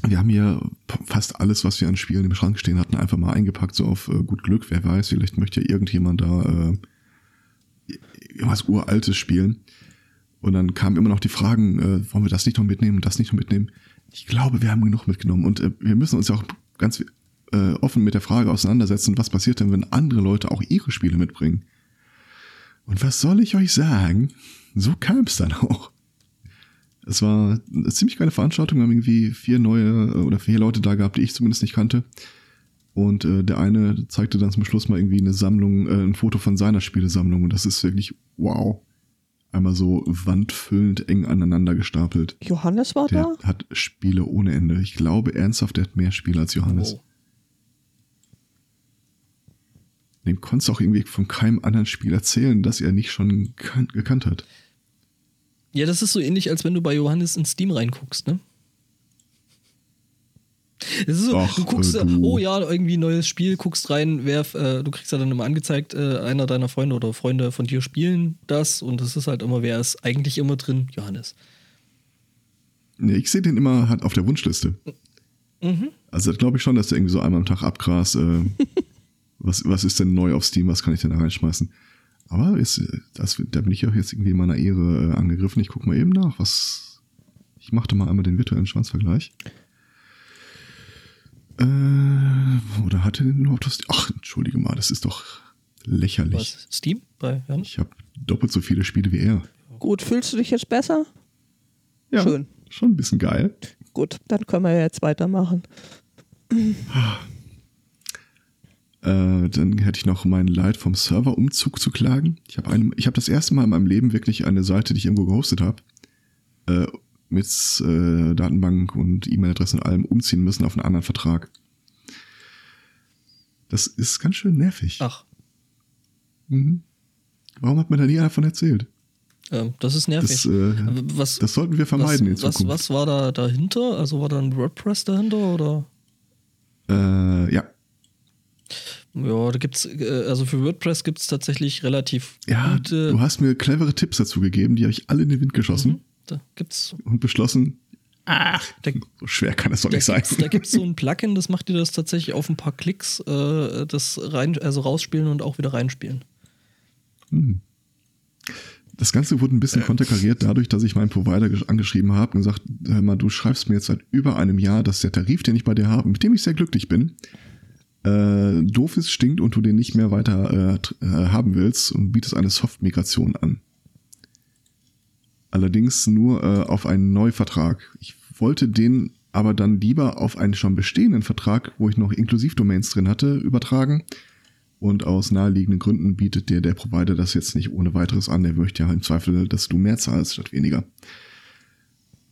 wir haben hier fast alles, was wir an Spielen im Schrank stehen hatten, einfach mal eingepackt, so auf äh, gut Glück. Wer weiß, vielleicht möchte ja irgendjemand da äh, irgendwas Uraltes spielen. Und dann kamen immer noch die Fragen, äh, wollen wir das nicht noch mitnehmen das nicht noch mitnehmen? Ich glaube, wir haben genug mitgenommen. Und äh, wir müssen uns ja auch ganz äh, offen mit der Frage auseinandersetzen, was passiert denn, wenn andere Leute auch ihre Spiele mitbringen? Und was soll ich euch sagen? So kam es dann auch. Es war eine ziemlich geile Veranstaltung. Wir haben irgendwie vier neue oder vier Leute da gehabt, die ich zumindest nicht kannte. Und äh, der eine zeigte dann zum Schluss mal irgendwie eine Sammlung, äh, ein Foto von seiner Spielesammlung. Und das ist wirklich wow. Einmal so wandfüllend eng aneinander gestapelt. Johannes war Der da? hat Spiele ohne Ende. Ich glaube ernsthaft, der hat mehr Spiele als Johannes. Oh. Dem konntest du auch irgendwie von keinem anderen Spiel erzählen, das er nicht schon kan gekannt hat. Ja, das ist so ähnlich, als wenn du bei Johannes in Steam reinguckst, ne? Das ist so, Ach, du guckst, du. oh ja, irgendwie neues Spiel, guckst rein, wer, äh, du kriegst ja dann immer angezeigt, äh, einer deiner Freunde oder Freunde von dir spielen das und das ist halt immer, wer ist eigentlich immer drin? Johannes. Nee, ich sehe den immer halt auf der Wunschliste. Mhm. Also glaube ich schon, dass der irgendwie so einmal am Tag abgrast. Äh, [LAUGHS] was, was ist denn neu auf Steam? Was kann ich denn da reinschmeißen? Aber ist, das, da bin ich auch jetzt irgendwie in meiner Ehre äh, angegriffen. Ich gucke mal eben nach, was. Ich machte mal einmal den virtuellen Schwanzvergleich. Äh, oder hatte den nur auf das. Ach, entschuldige mal, das ist doch lächerlich. Was? Steam? Bei Johannes? Ich habe doppelt so viele Spiele wie er. Gut, fühlst du dich jetzt besser? Ja, Schön. Schon ein bisschen geil. Gut, dann können wir jetzt weitermachen. Äh, dann hätte ich noch mein Leid vom Serverumzug zu klagen. Ich habe habe das erste Mal in meinem Leben wirklich eine Seite, die ich irgendwo gehostet habe, äh, mit äh, Datenbank und E-Mail-Adresse und allem umziehen müssen auf einen anderen Vertrag. Das ist ganz schön nervig. Ach, Mhm. Warum hat mir da nie einer davon erzählt? ähm, das ist nervig. Das, äh, was, das sollten wir vermeiden in was, was, Zukunft. was war da dahinter? Also war da ein WordPress dahinter oder? Äh, ja, Ja, da gibt's, äh, also für WordPress gibt es tatsächlich relativ ja, gute. du hast mir clevere Tipps dazu gegeben, die habe ich alle in den Wind geschossen Mhm, da gibt's und beschlossen, ach, Da- so [LAUGHS] schwer kann das doch nicht sein. da gibt es so ein [LAUGHS] Plugin, das macht dir das tatsächlich auf ein paar Klicks, äh, das rein, also rausspielen und auch wieder reinspielen. Das Ganze wurde ein bisschen konterkariert dadurch, dass ich meinen Provider gesch- angeschrieben habe und gesagt, hör mal, du schreibst mir jetzt seit über einem Jahr, dass der Tarif, den ich bei dir habe, mit dem ich sehr glücklich bin, äh, doof ist, stinkt und du den nicht mehr weiter äh, äh, haben willst und bietest eine Soft-Migration an. Allerdings nur äh, auf einen Neuvertrag. Ich wollte den aber dann lieber auf einen schon bestehenden Vertrag, wo ich noch Inklusivdomains drin hatte, übertragen. Und aus naheliegenden Gründen bietet dir der Provider das jetzt nicht ohne weiteres an. Der möchte ja im Zweifel, dass du mehr zahlst statt weniger.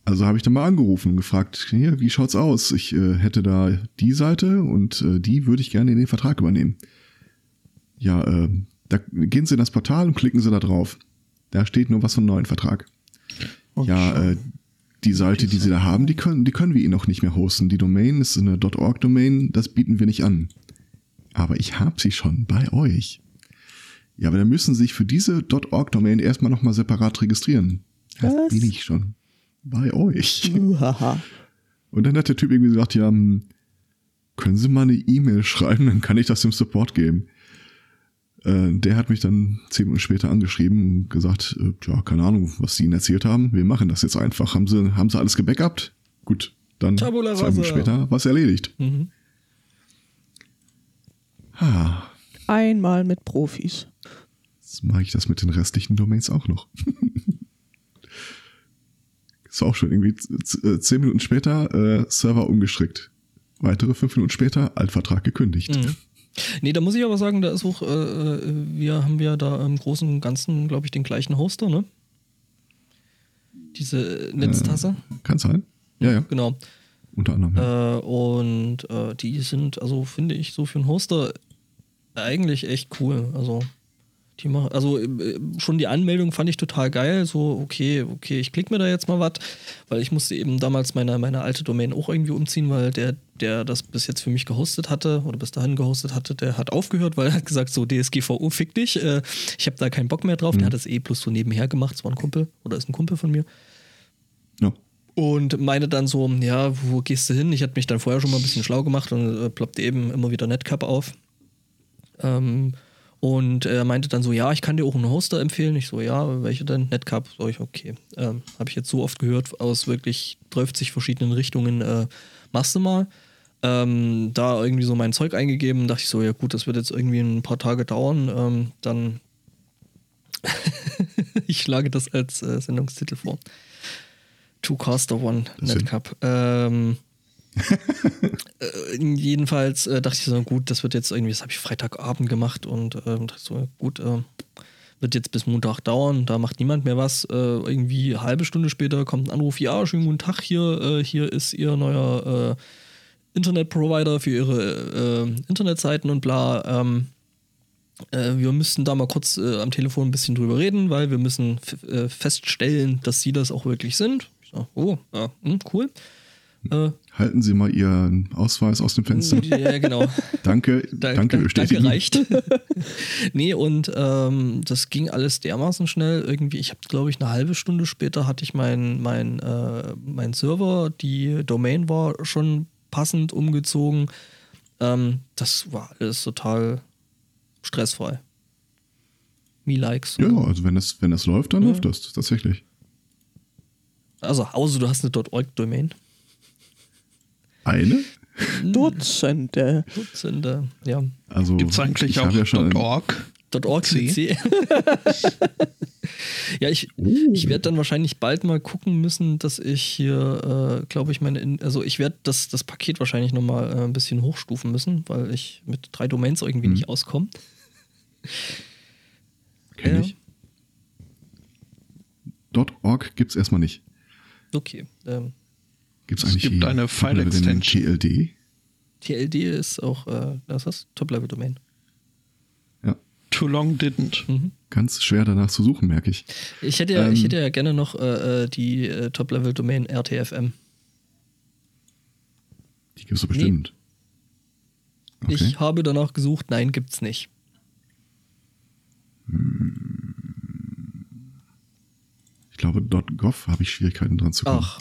Also habe ich dann mal angerufen und gefragt, hier, wie schaut's aus? Ich äh, hätte da die Seite und äh, die würde ich gerne in den Vertrag übernehmen. Ja, äh, da gehen Sie in das Portal und klicken Sie da drauf. Da steht nur was vom neuen Vertrag. Ja, äh, die Seite, die Sie da haben, die können, die können wir Ihnen auch nicht mehr hosten. Die Domain ist eine .org-Domain, das bieten wir nicht an. Aber ich habe sie schon bei euch. Ja, aber dann müssen Sie sich für diese .org-Domain erstmal nochmal separat registrieren. Das bin ich schon bei euch. Uhaha. Und dann hat der Typ irgendwie gesagt, ja, hm, können Sie mal eine E-Mail schreiben, dann kann ich das dem Support geben. Äh, der hat mich dann zehn Minuten später angeschrieben und gesagt, äh, ja, keine Ahnung, was Sie Ihnen erzählt haben. Wir machen das jetzt einfach. Haben Sie, haben Sie alles gebackupt? Gut, dann Tabula zwei Minuten später was erledigt. Mhm. Ah, Einmal mit Profis. jetzt mache ich das mit den restlichen Domains auch noch. [LAUGHS] Ist auch schon irgendwie äh, zehn Minuten später äh, Server umgestrickt. Weitere fünf Minuten später Altvertrag gekündigt. Mhm. Nee, da muss ich aber sagen, da ist auch, äh, äh, wir haben ja da im Großen und Ganzen, glaube ich, den gleichen Hoster, ne? Diese Netztasse. Kann sein. Ja, ja, Genau. unter anderem. Ja. Äh, und äh, die sind, also finde ich, so für einen Hoster eigentlich echt cool. Also, die machen, also äh, schon die Anmeldung fand ich total geil. So, okay, okay, ich klicke mir da jetzt mal was, weil ich musste eben damals meine, meine alte Domain auch irgendwie umziehen, weil der, der das bis jetzt für mich gehostet hatte oder bis dahin gehostet hatte, der hat aufgehört, weil er hat gesagt, so DSGVO, fick dich. Äh, ich habe da keinen Bock mehr drauf. Der hat das eh bloß so nebenher gemacht. Es war ein Kumpel oder ist ein Kumpel von mir. ja. Und meine dann so, ja, wo gehst du hin? Ich hatte mich dann vorher schon mal ein bisschen schlau gemacht und äh, ploppte eben immer wieder Netcup auf. Ähm, und er meinte dann so, ja, ich kann dir auch einen Hoster empfehlen. Ich so, ja, welche denn? Netcup. So, ich, okay. Ähm, Habe ich jetzt so oft gehört, aus wirklich 30 verschiedenen Richtungen, äh, machst du mal. Ähm, da irgendwie so mein Zeug eingegeben, dachte ich so, ja gut, das wird jetzt irgendwie ein paar Tage dauern. Ähm, dann [LAUGHS] ich schlage das als äh, Sendungstitel vor. Two Caster One Netcup. Ähm, [LAUGHS] äh, jedenfalls äh, dachte ich so, gut, das wird jetzt irgendwie, das habe ich Freitagabend gemacht und ähm, dachte so, gut, äh, wird jetzt bis Montag dauern, da macht niemand mehr was. Äh, irgendwie eine halbe Stunde später kommt ein Anruf, ja, schönen guten Tag hier, äh, hier ist Ihr neuer äh, Internetprovider für Ihre äh, Internetseiten und bla. Ähm, äh, wir müssten da mal kurz äh, am Telefon ein bisschen drüber reden, weil wir müssen äh, feststellen, dass Sie das auch wirklich sind. Ich sag, oh, ja, hm, cool. Äh, Halten Sie mal Ihren Ausweis aus dem Fenster. ja, genau. [LAUGHS] Danke, Da- danke, da- bestätigen. Danke reicht. [LAUGHS] [LAUGHS] nee, und ähm, das ging alles dermaßen schnell. Irgendwie, ich habe, glaube ich, eine halbe Stunde später hatte ich mein, mein, äh, mein Server, die Domain war schon passend umgezogen. Ähm, das war alles total stressfrei. Me likes. Ja, also wenn das, wenn das läuft, dann läuft das tatsächlich. Also, außer du hast eine .org-Domain. Eine? Dutzende. Dutzende, ja. Also Gibt es eigentlich ich auch ja schon .org? .org C? [LAUGHS] ja, ich, Oh. ich werde dann wahrscheinlich bald mal gucken müssen, dass ich hier, äh, glaube ich, meine, In also ich werde das, das Paket wahrscheinlich nochmal äh, ein bisschen hochstufen müssen, weil ich mit drei Domains irgendwie Mhm. nicht auskomme. kenn Ja. ich. .org gibt's erstmal nicht. Okay. Ähm, Gibt's Es eigentlich gibt eine File-Extension. TLD? TLD ist auch, äh, was ist das? Top-Level-Domain. Ja, Too long didn't. Mhm. ganz schwer danach zu suchen, merke ich. Ich hätte ja, ich Ähm. hätte ja gerne noch äh, äh, die äh, Top-Level-Domain RTFM. Die gibt's doch bestimmt. Okay. Ich habe danach gesucht, nein, gibt's nicht. Ich glaube, .gov habe ich Schwierigkeiten dran zu kommen. Ach,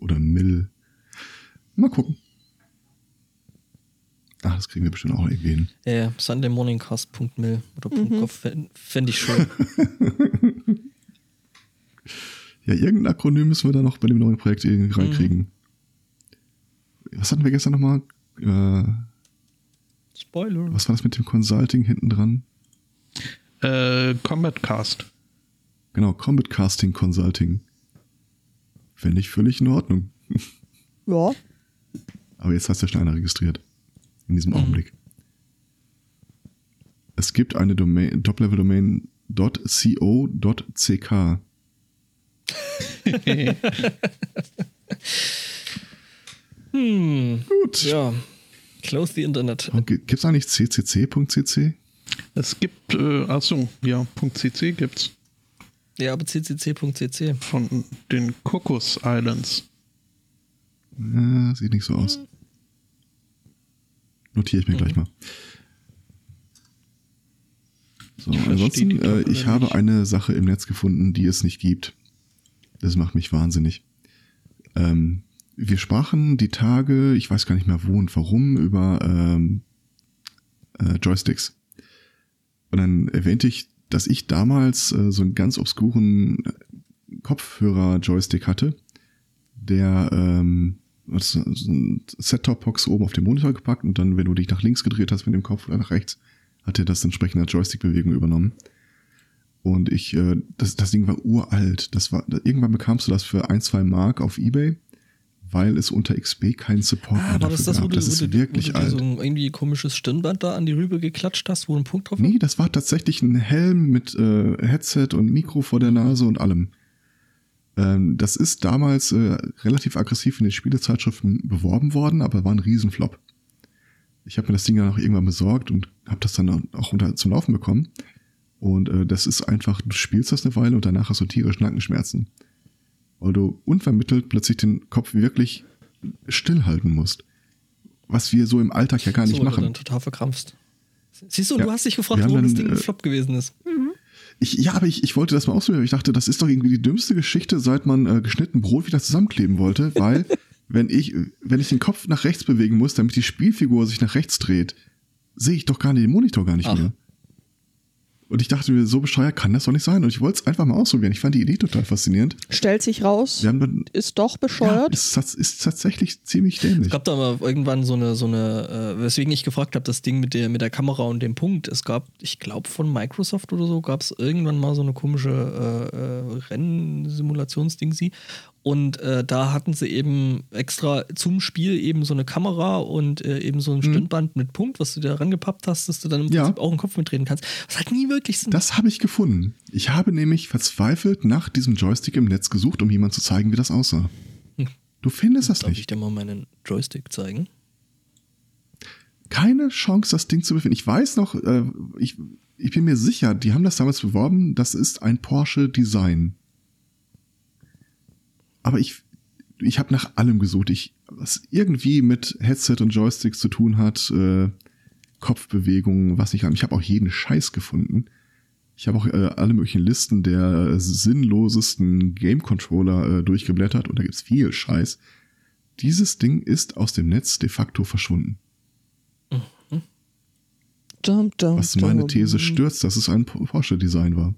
Oder Mill. Mal gucken. Ach, das kriegen wir bestimmt auch irgendwie hin. Ja, ja, sundaymorningcast.mil oder .gov fände fänd ich schön. [LAUGHS] Ja, irgendein Akronym müssen wir da noch bei dem neuen Projekt irgendwie Mhm. reinkriegen. Was hatten wir gestern nochmal? Äh, Spoiler. was war das mit dem Consulting hinten dran? Äh, Combat Cast. Genau, Combat Casting Consulting. Fände ich völlig in Ordnung. Ja. Aber jetzt hast du ja schon einer registriert. In diesem Augenblick. Es gibt eine Domain, Top-Level-Domain .co.ck. [LAUGHS] Hm, Gut. ja. Close the Internet. Gibt es eigentlich ccc.cc? Es gibt, äh, achso, ja, .cc gibt's Ja, aber ccc.cc. von den Kokos Islands. Ja, sieht nicht so aus. Notiere ich mir gleich mal. So, Ich ansonsten, äh, ich habe nicht. eine Sache im Netz gefunden, die es nicht gibt. Das macht mich wahnsinnig. Ähm, wir sprachen die Tage, ich weiß gar nicht mehr wo und warum, über ähm, äh, Joysticks. Und dann erwähnte ich, dass ich damals äh, so einen ganz obskuren Kopfhörer-Joystick hatte, der ähm, so ein Set-Top-Box oben auf den Monitor gepackt und dann, wenn du dich nach links gedreht hast mit dem Kopf oder nach rechts, hat er das entsprechende Joystick-Bewegung übernommen. Und ich, äh, das, das Ding war uralt. Das war, irgendwann bekamst du das für ein, zwei Mark auf Ebay, weil es unter XP keinen Support mehr Ah, war dafür das das, wo gab. du, Das wo ist du, wirklich wo du alt. so ein irgendwie komisches Stirnband da an die Rübe geklatscht hast, wo ein Punkt drauf war? Nee, das war tatsächlich ein Helm mit äh, Headset und Mikro vor der Nase und allem. Ähm, das ist damals äh, relativ aggressiv in den Spielezeitschriften beworben worden, aber war ein Riesenflop. Ich habe mir das Ding dann auch irgendwann besorgt und habe das dann auch unter, zum Laufen bekommen. Und äh, das ist einfach, du spielst das eine Weile und danach hast du tierisch Nackenschmerzen. Weil du unvermittelt plötzlich den Kopf wirklich stillhalten musst. Was wir so im Alltag ja gar nicht so, weil du machen. dann total verkrampfst. Siehst du, Ja. du hast dich gefragt, haben warum das dann, Ding ein äh, Flop gewesen ist. Ich, ja, aber ich, ich wollte das mal ausprobieren. Ich dachte, das ist doch irgendwie die dümmste Geschichte, seit man äh, geschnitten Brot wieder zusammenkleben wollte, weil [LAUGHS] wenn ich, wenn ich den Kopf nach rechts bewegen muss, damit die Spielfigur sich nach rechts dreht, sehe ich doch gar nicht den Monitor gar nicht Ach. mehr. Und ich dachte mir, so bescheuert kann das doch nicht sein. Und ich wollte es einfach mal ausprobieren. Ich fand die Idee total faszinierend. Stellt sich raus, Wir haben dann, ist doch ja, bescheuert. ist, tats- ist tatsächlich ziemlich dämlich. Es gab da mal irgendwann so eine, so eine, äh, weswegen ich gefragt habe, das Ding mit der, mit der Kamera und dem Punkt. Es gab, ich glaube, von Microsoft oder so, gab es irgendwann mal so eine komische äh, äh, Rennsimulationsding sie. Und äh, da hatten sie eben extra zum Spiel eben so eine Kamera und äh, eben so ein Stirnband mit Punkt, was du da rangepappt hast, dass du dann im Mhm. Ja. Prinzip auch den Kopf mitreden kannst. Was halt nie wirklich Sinn Das habe ich gefunden. Ich habe nämlich verzweifelt nach diesem Joystick im Netz gesucht, um jemand zu zeigen, wie das aussah. Du findest das Darf ich nicht. dir mal meinen Joystick zeigen? Keine Chance, das Ding zu befinden. Ich weiß noch, äh, ich, ich bin mir sicher, die haben das damals beworben, das ist ein Porsche Design. Aber ich, ich habe nach allem gesucht, ich, was irgendwie mit Headset und Joysticks zu tun hat, äh, Kopfbewegungen, was nicht. Ich habe auch jeden Scheiß gefunden. Ich habe auch äh, alle möglichen Listen der sinnlosesten Game-Controller äh, durchgeblättert und da gibt's viel Scheiß. Dieses Ding ist aus dem Netz de facto verschwunden. Dum, dum, Was meine. These stürzt, dass es ein Porsche-Design war.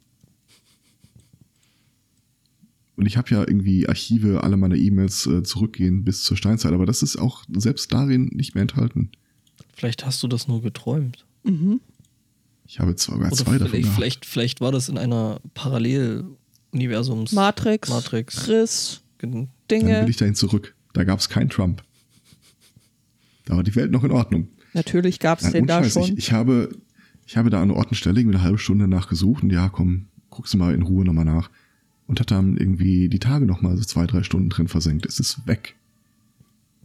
Und ich habe ja irgendwie Archive alle meiner E-Mails äh, zurückgehen bis zur Steinzeit, aber das ist auch selbst darin nicht mehr enthalten. Vielleicht hast du das nur geträumt. Ich habe sogar Oder zwei davon vielleicht, gehabt. vielleicht, vielleicht war das in einer Paralleluniversums Matrix, Matrix. Chris, Gen- Dann Dinge. will ich dahin zurück. Da gab es keinen Trump. Da war die Welt noch in Ordnung. Natürlich gab es den da schon. Ich, ich, habe, ich habe da an Ort und Stelle irgendwie eine halbe Stunde nachgesucht und ja, komm, guckst du mal in Ruhe nochmal nach. Und hat dann irgendwie die Tage nochmal so zwei, drei Stunden drin versenkt. Es ist weg.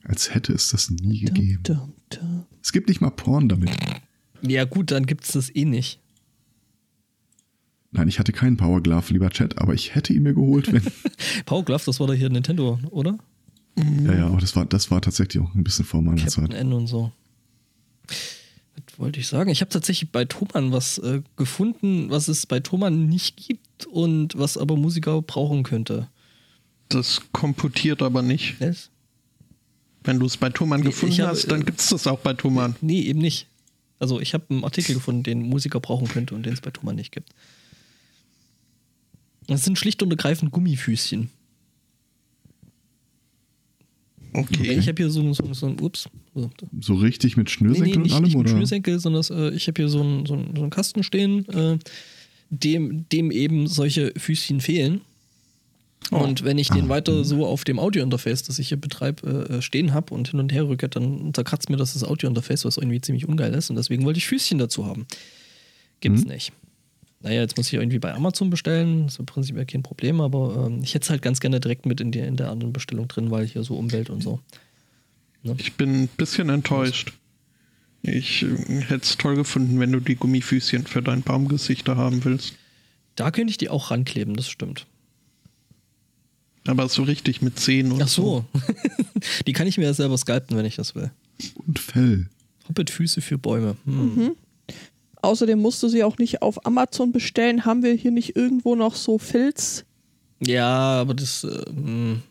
Als hätte es das nie Dum, gegeben. dum, dum. Es gibt nicht mal Porn damit. Ja, gut, dann gibt es das eh nicht. Nein, ich hatte keinen Power Glove, lieber Chat, aber ich hätte ihn mir geholt, wenn. [LAUGHS] Power Glove, das war doch hier Nintendo, oder? ja, ja, aber das war, das war tatsächlich auch ein bisschen vor meiner Captain Zeit. N und so. Wollte ich sagen? Ich habe tatsächlich bei Thomann was äh, gefunden, was es bei Thomann nicht gibt und was aber Musiker brauchen könnte. Das komputiert aber nicht. Was? Wenn du es bei Thomann Ich- gefunden hab, hast, dann äh, gibt es das auch bei Thomann. Nee, eben nicht. Also ich habe einen Artikel gefunden, den Musiker brauchen könnte und den es bei Thomann nicht gibt. Das sind schlicht und ergreifend Gummifüßchen. Okay. Ich habe hier so ein, so ein, so ein ups, so, So richtig mit Nee, Schnürsenkel nee, nicht, und allem, nicht mit oder? Schnürsenkel, sondern äh, ich habe hier so einen so einen- so einen Kasten stehen, äh, dem, dem eben solche Füßchen fehlen. Und wenn ich den Ah, weiter so auf dem Audiointerface, das ich hier betreibe, äh, stehen habe und hin und her rücke, dann zerkratzt mir das das Audiointerface, was irgendwie ziemlich ungeil ist. Und deswegen wollte ich Füßchen dazu haben. Gibt's Mhm. nicht. Naja, jetzt muss ich irgendwie bei Amazon bestellen. Das ist im Prinzip ja kein Problem, aber ähm, ich hätte es halt ganz gerne direkt mit in, die, in der anderen Bestellung drin, weil hier so Umwelt und so. Ich bin ein bisschen enttäuscht. Ich äh, hätte es toll gefunden, wenn du die Gummifüßchen für dein Baumgesichter haben willst. Da könnte ich die auch rankleben, das stimmt. Aber so richtig mit Zehen und Ach so. [LAUGHS] die kann ich mir ja selber sculpten, wenn ich das will. Und Fell. Hobbit-Füße für Bäume. Hm. Außerdem musst du sie auch nicht auf Amazon bestellen. Haben wir hier nicht irgendwo noch so Filz? Ja, aber das. Äh, hm.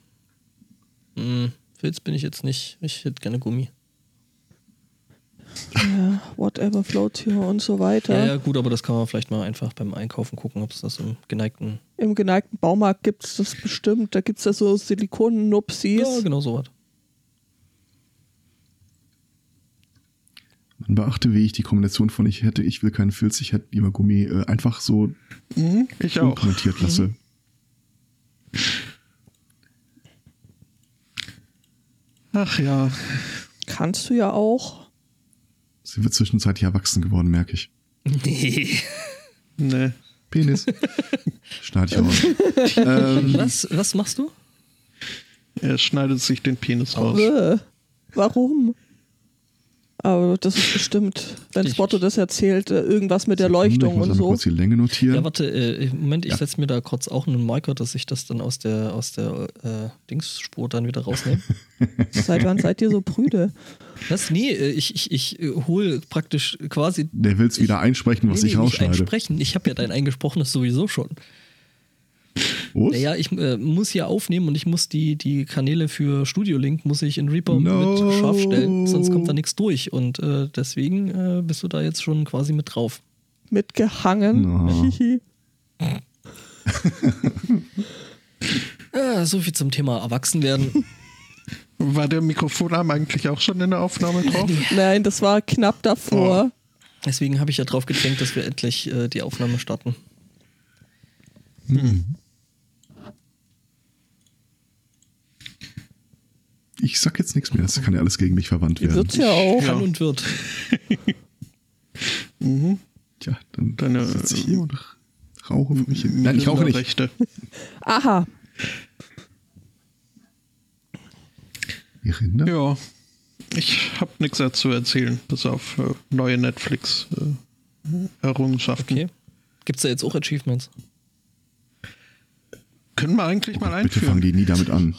Hm. Filz bin ich jetzt nicht. Ich hätte gerne Gummi. Ja, whatever floats here und so weiter. Ja, ja, gut, aber das kann man vielleicht mal einfach beim Einkaufen gucken, ob es das im geneigten. Im geneigten Baumarkt gibt es das bestimmt. Da gibt es ja so Silikonen-Nupsis. Ja, genau so was. Man beachte, wie ich die Kombination von ich hätte, ich will keinen Filz, ich hätte lieber Gummi, äh, einfach so Mhm, ich auch. unkommentiert lasse. Ach ja. Kannst du ja auch. Sie wird zwischenzeitlich erwachsen geworden, merke ich. Nee. [LAUGHS] Ne. Penis. [LAUGHS] Schneide ich raus. ähm, Was, was machst du? Er schneidet sich den Penis raus. Äh, warum? Aber das ist bestimmt, wenn Spotto das erzählt, äh, irgendwas mit der Leuchtung ich muss und so. kurz die Länge notieren. Ja, warte, äh, Moment, ich Ja. setze mir da kurz auch einen Marker, dass ich das dann aus der, aus der äh, Dingsspur dann wieder rausnehme. [LAUGHS] Seit wann seid ihr so prüde? Was? Nee, äh, ich, ich, ich äh, hole praktisch quasi. Der will es wieder einsprechen, was nee, ich nee, nicht rausschneide. einsprechen. Ich habe ja dein eingesprochenes sowieso schon. Was? Naja, ich äh, muss hier aufnehmen und ich muss die, die Kanäle für Studio Link muss ich in Reaper No. mit scharf stellen, sonst kommt da nichts durch. Und äh, deswegen äh, bist du da jetzt schon quasi mit drauf. mitgehangen. No. [LAUGHS] Hihi. [LAUGHS] Ah, so viel zum Thema Erwachsenwerden. [LAUGHS] War der Mikrofonarm eigentlich auch schon in der Aufnahme drauf? Nein, das war knapp davor. Deswegen habe ich ja drauf gedrängt, dass wir endlich äh, die Aufnahme starten. Ich sag jetzt nichts mehr, das kann ja alles gegen mich verwandt werden. Wird's ja auch. Kann und wird. [LAUGHS] Tja, dann Deine, sitze ich hier und rauche für mich hin. Nein, ich rauche nicht. Rechte. Aha. Die Rinder? Ja, ich habe nichts dazu erzählen, bis auf äh, neue Netflix-Errungenschaften. Okay. Gibt es da jetzt auch Achievements? Können wir eigentlich mal Bitte fangen einführen. die nie damit an.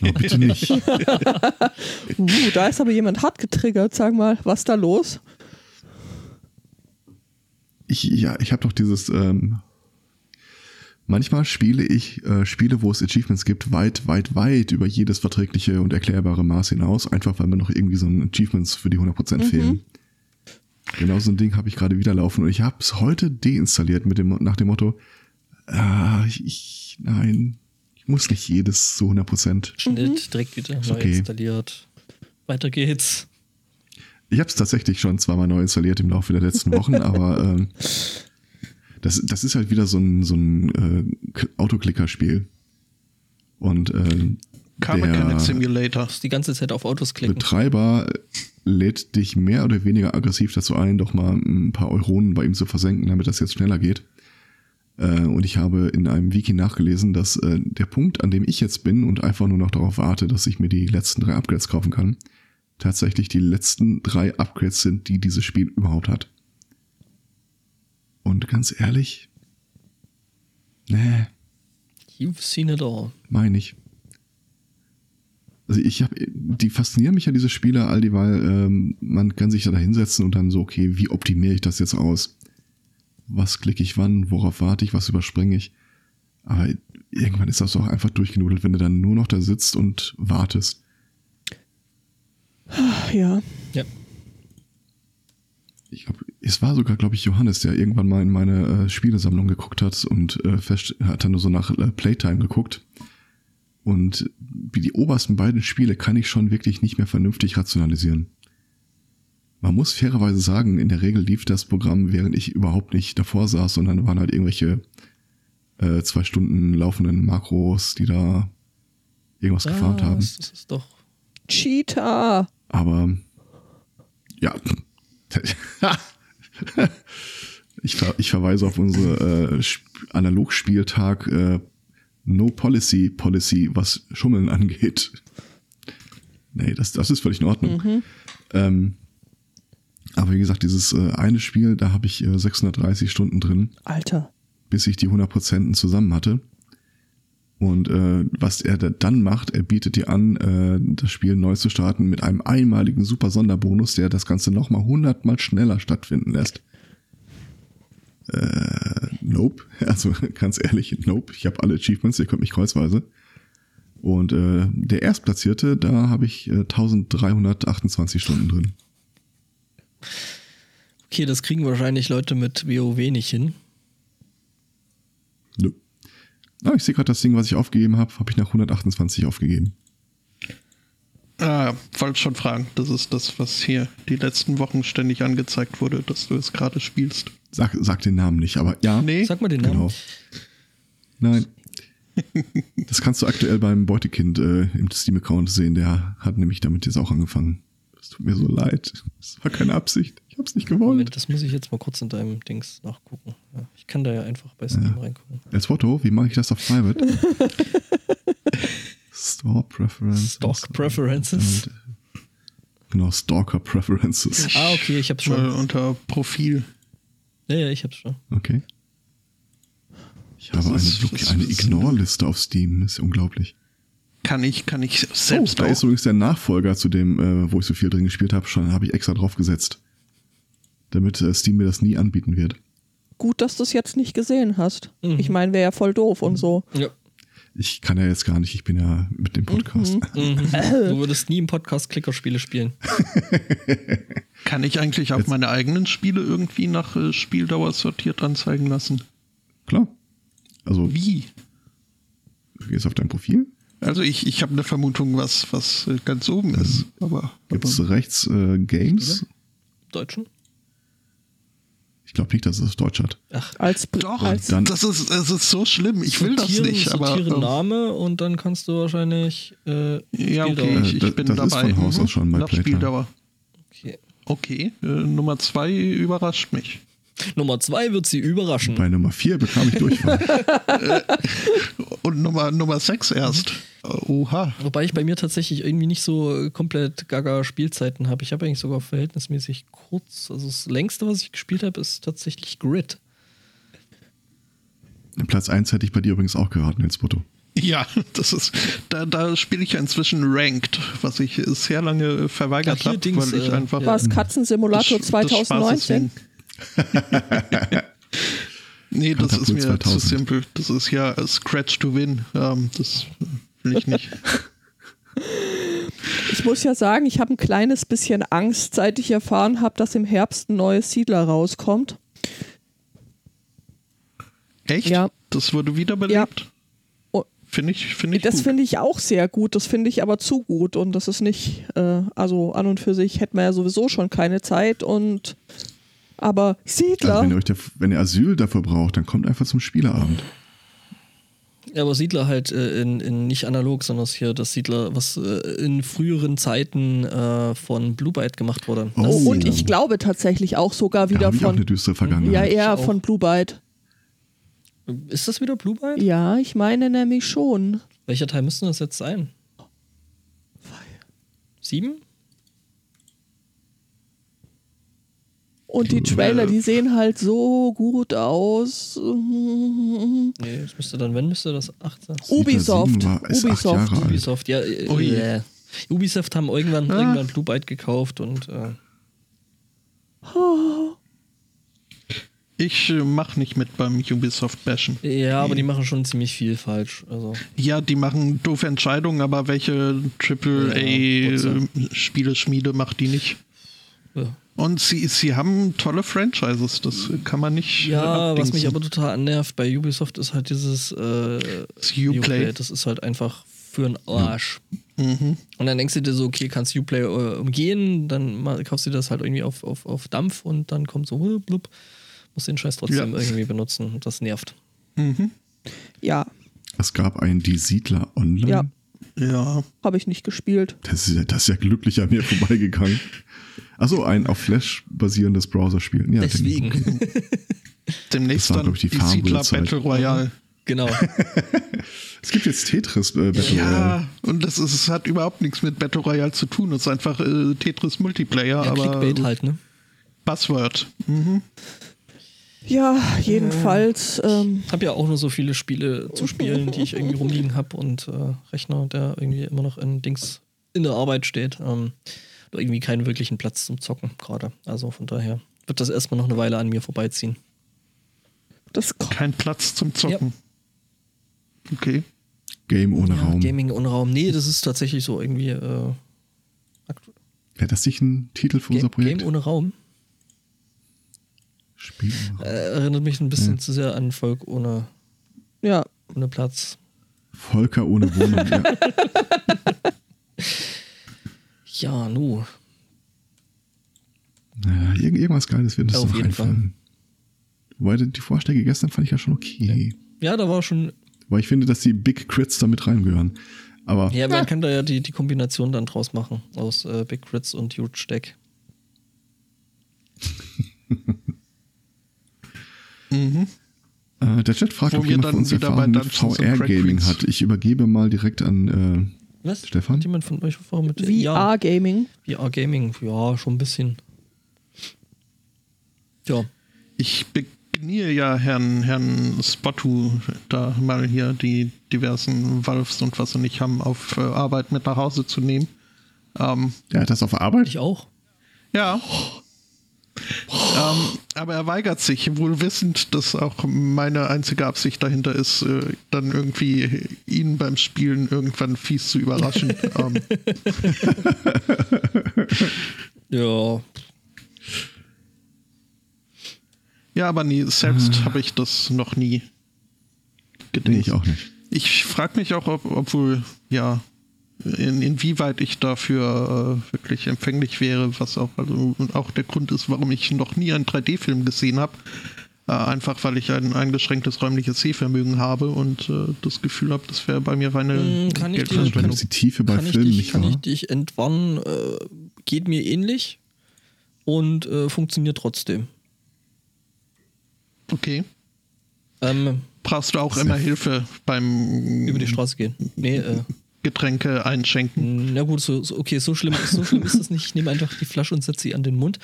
No, bitte nicht. [LAUGHS] [LAUGHS] Uh, da ist aber jemand hart getriggert. Sag mal, was da los? Ich, ja, ich habe doch dieses. Ähm, manchmal spiele ich äh, Spiele, wo es Achievements gibt, weit, weit, weit über jedes verträgliche und erklärbare Maß hinaus, einfach weil mir noch irgendwie so ein Achievements für die 100% fehlen. Genau so ein Ding habe ich gerade wieder laufen und ich habe es heute deinstalliert mit dem nach dem Motto, ah, ich, ich nein, ich muss nicht jedes zu 100%. Schnitt, direkt wieder neu okay. installiert. Weiter geht's. Ich habe es tatsächlich schon zweimal neu installiert im Laufe der letzten Wochen, [LAUGHS] aber ähm, das, das ist halt wieder so ein, so ein äh, Autoklicker-Spiel. Und ähm, Car der Mechanic Simulator. Die ganze Zeit auf Autos klicken. Betreiber lädt dich mehr oder weniger aggressiv dazu ein, doch mal ein paar Euronen bei ihm zu versenken, damit das jetzt schneller geht. Äh, und ich habe in einem Wiki nachgelesen, dass äh, der Punkt, an dem ich jetzt bin und einfach nur noch darauf warte, dass ich mir die letzten drei Upgrades kaufen kann, tatsächlich die letzten drei Upgrades sind, die dieses Spiel überhaupt hat. Und ganz ehrlich, nee, You've seen it all. meine ich. Also ich habe, die faszinieren mich ja diese Spiele all dieweil, ähm, man kann sich da hinsetzen und dann so, okay, wie optimiere ich das jetzt aus? Was klicke ich wann? Worauf warte ich? Was überspringe ich? Aber irgendwann ist das auch einfach durchgenudelt, wenn du dann nur noch da sitzt und wartest. Ja. Ja. Ich glaube, es war sogar, glaube ich, Johannes, der irgendwann mal in meine äh, Spielesammlung geguckt hat und äh, fest, hat dann nur so nach äh, Playtime geguckt. Und wie die obersten beiden Spiele kann ich schon wirklich nicht mehr vernünftig rationalisieren. Man muss fairerweise sagen, in der Regel lief das Programm, während ich überhaupt nicht davor saß, sondern waren halt irgendwelche äh, zwei Stunden laufenden Makros, die da irgendwas gefarmt haben. Das, ist doch. Cheetah. Aber ja. [LAUGHS] ich, ver ich verweise auf unsere äh, Sp- Analogspieltag äh, No Policy Policy, was Schummeln angeht. Nee, das, das ist völlig in Ordnung. Ähm, aber wie gesagt, dieses äh, eine Spiel, da habe ich äh, 630 Stunden drin Alter. bis ich die 100% zusammen hatte. Und äh, was er da dann macht, er bietet dir an, äh, das Spiel neu zu starten mit einem einmaligen super Sonderbonus, der das Ganze nochmal 100 mal schneller stattfinden lässt. Äh, nope. [LAUGHS] Also ganz ehrlich, nope. Ich habe alle Achievements, ihr könnt mich kreuzweise. Und äh, der Erstplatzierte, da habe ich äh, 1328 Stunden drin. Okay, das kriegen wahrscheinlich Leute mit WoW nicht hin. Nö. Ah, ich sehe gerade das Ding, was ich aufgegeben habe, habe ich nach 128 aufgegeben. Ah, wollte schon fragen. Das ist das, was hier die letzten Wochen ständig angezeigt wurde, dass du es gerade spielst. Sag, sag den Namen nicht, aber ja. Nee, Sag mal den Namen. Genau. Nein. Das kannst du aktuell beim Beutekind äh, im Steam-Account sehen. Der hat nämlich damit jetzt auch angefangen. Es tut mir so leid. Es war keine Absicht. Ich hab's nicht gewollt. Moment, das muss ich jetzt mal kurz in deinem Dings nachgucken. Ja, ich kann da ja einfach bei Steam reingucken. Als Foto, wie mache ich das auf Private? [LAUGHS] Store Preferences. Stock Preferences. Genau, Stalker Preferences. Ah, okay, ich hab's mal schon. unter Profil. Ja, ja, ich hab's schon. Okay. Ich habe eine, eine ist- Ignore-Liste auf Steam. Ist unglaublich. Kann ich, kann ich Oh, selbst da auch. ist übrigens der Nachfolger zu dem, äh, wo ich so viel drin gespielt habe, schon habe ich extra drauf gesetzt. Damit äh, Steam mir das nie anbieten wird. Gut, dass du es jetzt nicht gesehen hast. Mhm. Ich meine, wäre ja voll doof und so. Ja. Ich kann ja jetzt gar nicht, ich bin ja mit dem Podcast. Mhm. [LAUGHS] Du würdest nie im Podcast Klickerspiele spielen. [LAUGHS] Kann ich eigentlich auch Jetzt- meine eigenen Spiele irgendwie nach äh, Spieldauer sortiert anzeigen lassen? Klar. Also, Wie? du gehst auf dein Profil, Also ich, ich habe eine Vermutung, was, was äh, ganz oben ist. Aber, gibt es rechts äh, Games. Deutschen? Ich glaube nicht, dass es Deutsch hat. Ach, Als, doch, als dann- das ist, das ist so schlimm. Ich will das nicht. Aber sortiere äh, Name und dann kannst du wahrscheinlich. Äh, ja, okay, Spieldauer. ich, Äh, ich da- bin das ist dabei. von Haus Mhm. aus schon Playtime. Spieldauer. Okay. Okay, äh, Nummer zwei überrascht mich. Nummer zwei wird sie überraschen. Bei Nummer 4 bekam ich Durchfall. [LAUGHS] Und Nummer, Nummer sechs erst. Äh, Oha. Wobei ich bei mir tatsächlich irgendwie nicht so äh, komplett gaga Spielzeiten habe. Ich habe eigentlich sogar verhältnismäßig kurz. Also das längste, was ich gespielt habe, ist tatsächlich Grid. Platz 1 hätte ich bei dir übrigens auch geraten, ins Foto. Ja, das ist, da, da spiele ich ja inzwischen Ranked, was ich sehr lange verweigert Ach, hier habe, weil ich äh, einfach. ja. was Katzensimulator des- des Spaßes 2019? Nee, das ist mir 2000. zu simpel. Das ist ja Scratch to Win. Ähm, das will ich nicht. [LAUGHS] Ich muss ja sagen, ich habe ein kleines bisschen Angst, seit ich erfahren habe, dass im Herbst ein neues Siedler rauskommt. Echt? Ja. Das wurde wiederbelebt? Oh. Finde ich, finde ich Das finde ich auch sehr gut. Das finde ich aber zu gut. Und das ist nicht, äh, also an und für sich hätten wir ja sowieso schon keine Zeit. Und aber Siedler, Also wenn ihr, euch der, wenn ihr Asyl dafür braucht, dann kommt einfach zum Spieleabend. Ja, aber Siedler halt äh, in, in nicht analog, sondern es hier das Siedler, was äh, in früheren Zeiten äh, von Blue Byte gemacht wurde. Oh. Das, Oh, und ich glaube tatsächlich auch sogar Da wieder habe ich auch von, eine düstere Vergangenheit. ja eher von Blue Byte. Ist das wieder Blue Byte? Ja, ich meine nämlich schon. Welcher Teil müsste das jetzt sein? Sieben? Und die Trailer, die sehen halt so gut aus. [LAUGHS] Nee, das müsste dann, wenn müsste das acht sein? Siedler Ubisoft. 7 war, Ubisoft. Ubisoft, ja. Äh, Ui. äh, Ubisoft haben irgendwann, Ah. irgendwann Blue Byte gekauft und äh, Ich äh, mache nicht mit beim Ubisoft Bashen. ja, aber die machen schon ziemlich viel falsch. Also Ja, die machen doofe Entscheidungen, aber welche Ja, AAA-Spieleschmiede macht die nicht? ja. Und sie, sie haben tolle Franchises, das kann man nicht. Ja, äh, was mich abdingsen. aber total annervt bei Ubisoft ist halt dieses äh, Das Uplay. Das ist halt einfach für einen Arsch. Mhm. Und dann denkst du dir so, okay, kannst Uplay äh, umgehen, dann mal, kaufst du das halt irgendwie auf, auf, auf Dampf und dann kommt so, blub, blub, musst den Scheiß trotzdem Ja. irgendwie benutzen. Und Das nervt. Mhm. Ja, Es gab einen Die Siedler online. Ja. Ja. habe ich nicht gespielt. Das, ist, ja- das ist ja glücklich an mir vorbeigegangen. Achso, ein auf Flash basierendes Browserspiel. Ja, Deswegen. Den, [LAUGHS] Demnächst Das war, dann ich, die die Siedler. Battle Royale. genau. [LAUGHS] es gibt jetzt Tetris äh, Battle Royale. Ja, und das ist, es hat überhaupt nichts mit Battle Royale zu tun. Es ist einfach äh, Tetris Multiplayer, Ja, aber Clickbait halt, ne? Buzzword. Mhm. Ja, jedenfalls. Ähm, Ich habe ja auch nur so viele Spiele zu [LAUGHS] spielen, die ich irgendwie rumliegen habe und äh, Rechner, der irgendwie immer noch in Dings in der Arbeit steht. Ähm, oder irgendwie keinen wirklichen Platz zum Zocken gerade. Also von daher wird das erstmal noch eine Weile an mir vorbeiziehen. das Kein Platz zum Zocken. Okay. Game ohne Ja, Raum. Gaming ohne Raum. Nee, das ist tatsächlich so irgendwie äh, Wäre das nicht ein Titel für unser Game, Projekt? Game ohne Raum. Spiel ohne Äh, erinnert mich ein bisschen zu sehr an Volk ohne, ja, ohne Platz. Volker ohne Wohnung. ja. [LAUGHS] Ja, nu. Naja, irgend- irgendwas Geiles wird uns Auf noch jeden einfallen. Wobei die Vorschläge gestern fand ich ja schon okay. Ja, da war schon. Weil ich finde, dass die Big Crits da mit reingehören. Aber Ja, man kann da ja die, die Kombination dann draus machen aus äh, Big Crits und Huge Deck. [LAUGHS] Mhm. äh, der Chat fragt, Wo ob jemand dann von uns wieder bei Erfahrung mit VR-Gaming hat. Ich übergebe mal direkt an Was? Stefan? Hat jemand von euch Erfahrung mit VR-Gaming. Ja, VR Gaming. Ja, schon ein bisschen. Ja. Ich begnie ja Herrn, Herrn Spottu, da mal hier die diversen Valves und was sie nicht haben, auf äh, Arbeit mit nach Hause zu nehmen. Ähm, äh, der hat das auf Arbeit. Ich auch. ja ähm, aber er weigert sich, wohl wissend, dass auch meine einzige Absicht dahinter ist, äh, dann irgendwie ihn beim Spielen irgendwann fies zu überraschen. [LAUGHS] ähm. ja. Ja, aber nie, selbst ah. habe ich das noch nie gedacht. Nee, ich auch nicht. Ich frage mich auch, ob, obwohl, ja, in, inwieweit ich dafür äh, wirklich empfänglich wäre, was auch, also, auch der Grund ist, warum ich noch nie einen 3D-Film gesehen habe. Äh, einfach weil ich ein eingeschränktes räumliches Sehvermögen habe und äh, das Gefühl habe, das wäre bei mir reine Mm, kann ich Geldverschwendung. das die Tiefe bei kann ich Filmen dich, nicht kann war. ich dich entwarnen, äh, geht mir ähnlich und äh, funktioniert trotzdem. Okay. Ähm, Brauchst du auch immer Hilfe beim über die Straße gehen. Nee, äh, Getränke einschenken? na gut, so, so, okay, so schlimm, so schlimm ist das nicht. Ich nehme einfach die Flasche und setze sie an den Mund.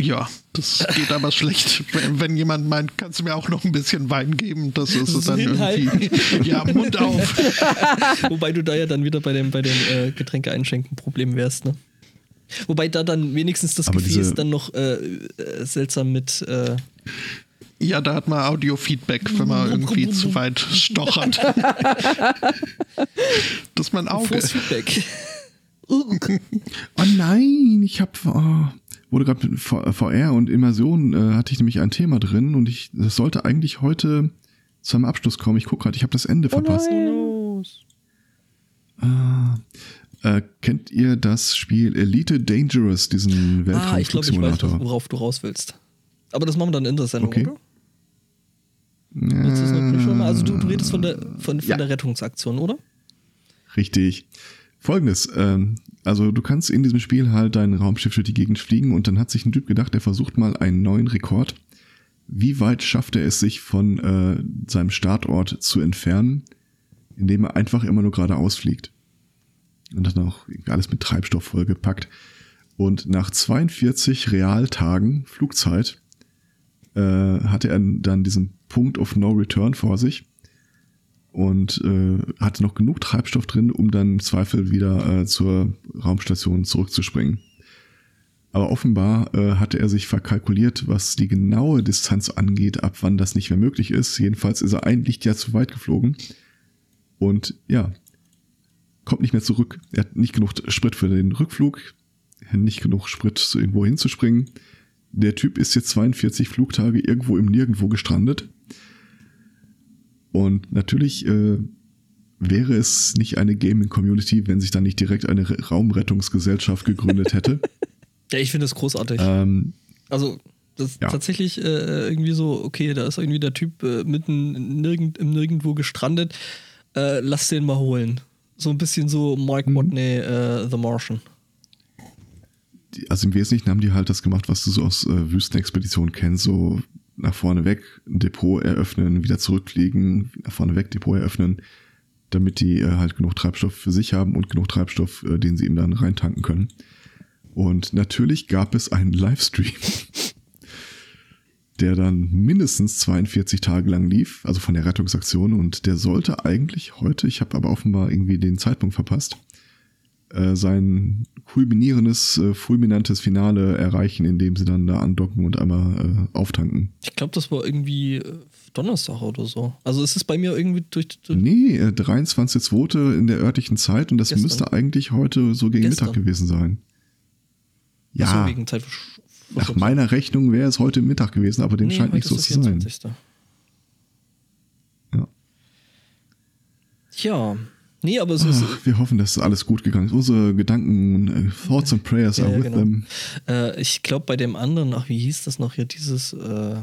Ja, das geht aber schlecht. Wenn, wenn jemand meint, kannst du mir auch noch ein bisschen Wein geben, das ist So dann irgendwie. Ja, Mund auf. [LAUGHS] Wobei du da ja dann wieder bei dem, bei dem äh, Getränke einschenken Problem wärst, ne? Wobei da dann wenigstens das Aber Gefäß diese- dann noch äh, äh, seltsam mit äh, Ja, da hat man Audio-Feedback, wenn man irgendwie zu weit stochert. [LAUGHS] das ist mein Auge. Feedback. [LAUGHS] Oh nein, ich habe oh, wurde gerade mit VR und Immersion äh, hatte ich nämlich ein Thema drin und ich das sollte eigentlich heute zu einem Abschluss kommen. Ich gucke gerade, ich habe das Ende verpasst. Äh, kennt ihr das Spiel Elite Dangerous, diesen Ah, ich glaube, ich weiß, Weltraumflugsimulator? worauf du raus willst. Aber das machen wir dann in der Sendung, Okay. oder? Willst du es noch nicht schon mal? Also du, du redest von der, von, von Ja. der Rettungsaktion, oder? Richtig. Folgendes, ähm, also du kannst in diesem Spiel halt dein Raumschiff durch die Gegend fliegen und dann hat sich ein Typ gedacht, er versucht mal einen neuen Rekord. Wie weit schafft er es sich von äh, seinem Startort zu entfernen, indem er einfach immer nur geradeaus fliegt? Und hat auch alles mit Treibstoff vollgepackt. Und nach 42 Realtagen Flugzeit äh, hatte er dann diesen Punkt of No Return vor sich und äh, hatte noch genug Treibstoff drin, um dann im Zweifel wieder äh, zur Raumstation zurückzuspringen. Aber offenbar äh, hatte er sich verkalkuliert, was die genaue Distanz angeht, ab wann das nicht mehr möglich ist. Jedenfalls ist er ein Lichtjahr zu weit geflogen und ja, kommt nicht mehr zurück. Er hat nicht genug Sprit für den Rückflug, nicht genug Sprit, irgendwo hinzuspringen. Der Typ ist jetzt 42 Flugtage irgendwo im Nirgendwo gestrandet. Und natürlich äh, wäre es nicht eine Gaming-Community, wenn sich dann nicht direkt eine Re- Raumrettungsgesellschaft gegründet hätte. [LAUGHS] Ja, ich finde das großartig. ähm, Also, das ist Ja. tatsächlich äh, irgendwie so, okay, da ist irgendwie der Typ äh, mitten nirgend, im Nirgendwo gestrandet. Äh, lass den mal holen. So ein bisschen so Mike Watney, äh, The Martian. Die, also im Wesentlichen haben die halt das gemacht, was du so aus äh, Wüstenexpeditionen kennst, so nach vorne weg, Depot eröffnen, wieder zurückfliegen, nach vorne weg, Depot eröffnen, damit die äh, halt genug Treibstoff für sich haben und genug Treibstoff, äh, den sie ihm dann reintanken können. Und natürlich gab es einen Livestream, [LAUGHS] der dann mindestens 42 Tage lang lief, also von der Rettungsaktion. Und der sollte eigentlich heute, ich habe aber offenbar irgendwie den Zeitpunkt verpasst, äh, sein kulminierendes, äh, fulminantes Finale erreichen, indem sie dann da andocken und einmal äh, auftanken. Ich glaube, das war irgendwie äh, Donnerstag oder so. Also es ist bei mir irgendwie durch. durch Nee, äh, 23.2. in der örtlichen Zeit und das Gestern. müsste eigentlich heute so gegen Gestern. Mittag gewesen sein. Ach so, Ja, wegen Zeit nach meiner Rechnung wäre es heute Mittag gewesen, aber dem scheint nicht so zu sein. Ja. Tja. Nee, aber es ist. Ach, wir hoffen, dass alles gut gegangen ist. Unsere Gedanken, äh, Thoughts and Prayers Ja, are with genau. them. Äh, ich glaube, bei dem anderen, ach, wie hieß das noch hier, dieses, äh,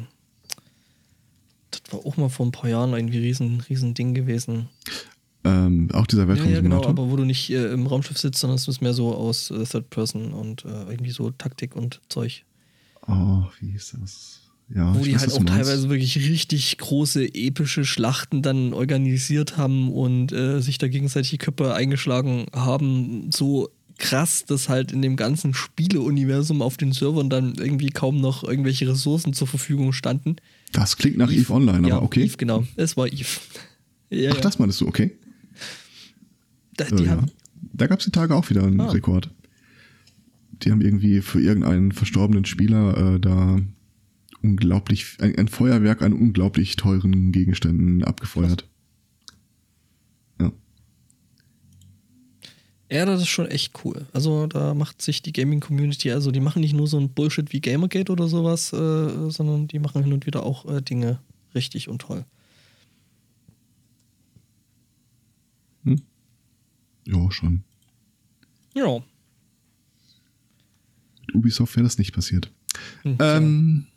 das war auch mal vor ein paar Jahren irgendwie riesen, riesen Ding gewesen. Ähm, auch dieser Ja, ja, genau, Weltraumsimulator. aber wo du nicht äh, im Raumschiff sitzt, sondern es ist mehr so aus äh, Third Person und äh, irgendwie so Taktik und Zeug. oh, wie hieß das? Ja, wo die halt auch teilweise wirklich richtig große, epische Schlachten dann organisiert haben und äh, sich da gegenseitig die Köpfe eingeschlagen haben. So krass, dass halt in dem ganzen Spieleuniversum auf den Servern dann irgendwie kaum noch irgendwelche Ressourcen zur Verfügung standen. Das klingt nach EVE Online, ja, aber okay. Eve, genau. Es war Eve. [LAUGHS] Ja, Ach, ja. das meinst du, okay. Da, Äh, ja. Da gab es die Tage auch wieder einen Ah. Rekord. Die haben irgendwie für irgendeinen verstorbenen Spieler äh, da unglaublich, ein, ein Feuerwerk an unglaublich teuren Gegenständen abgefeuert. Ja. Ja, das ist schon echt cool. Also da macht sich die Gaming-Community, also die machen nicht nur so ein Bullshit wie Gamergate oder sowas, äh, sondern die machen hin und wieder auch äh, Dinge richtig und toll. Hm? Ja, schon. Ja. Mit Ubisoft wäre das nicht passiert. Hm, Ähm,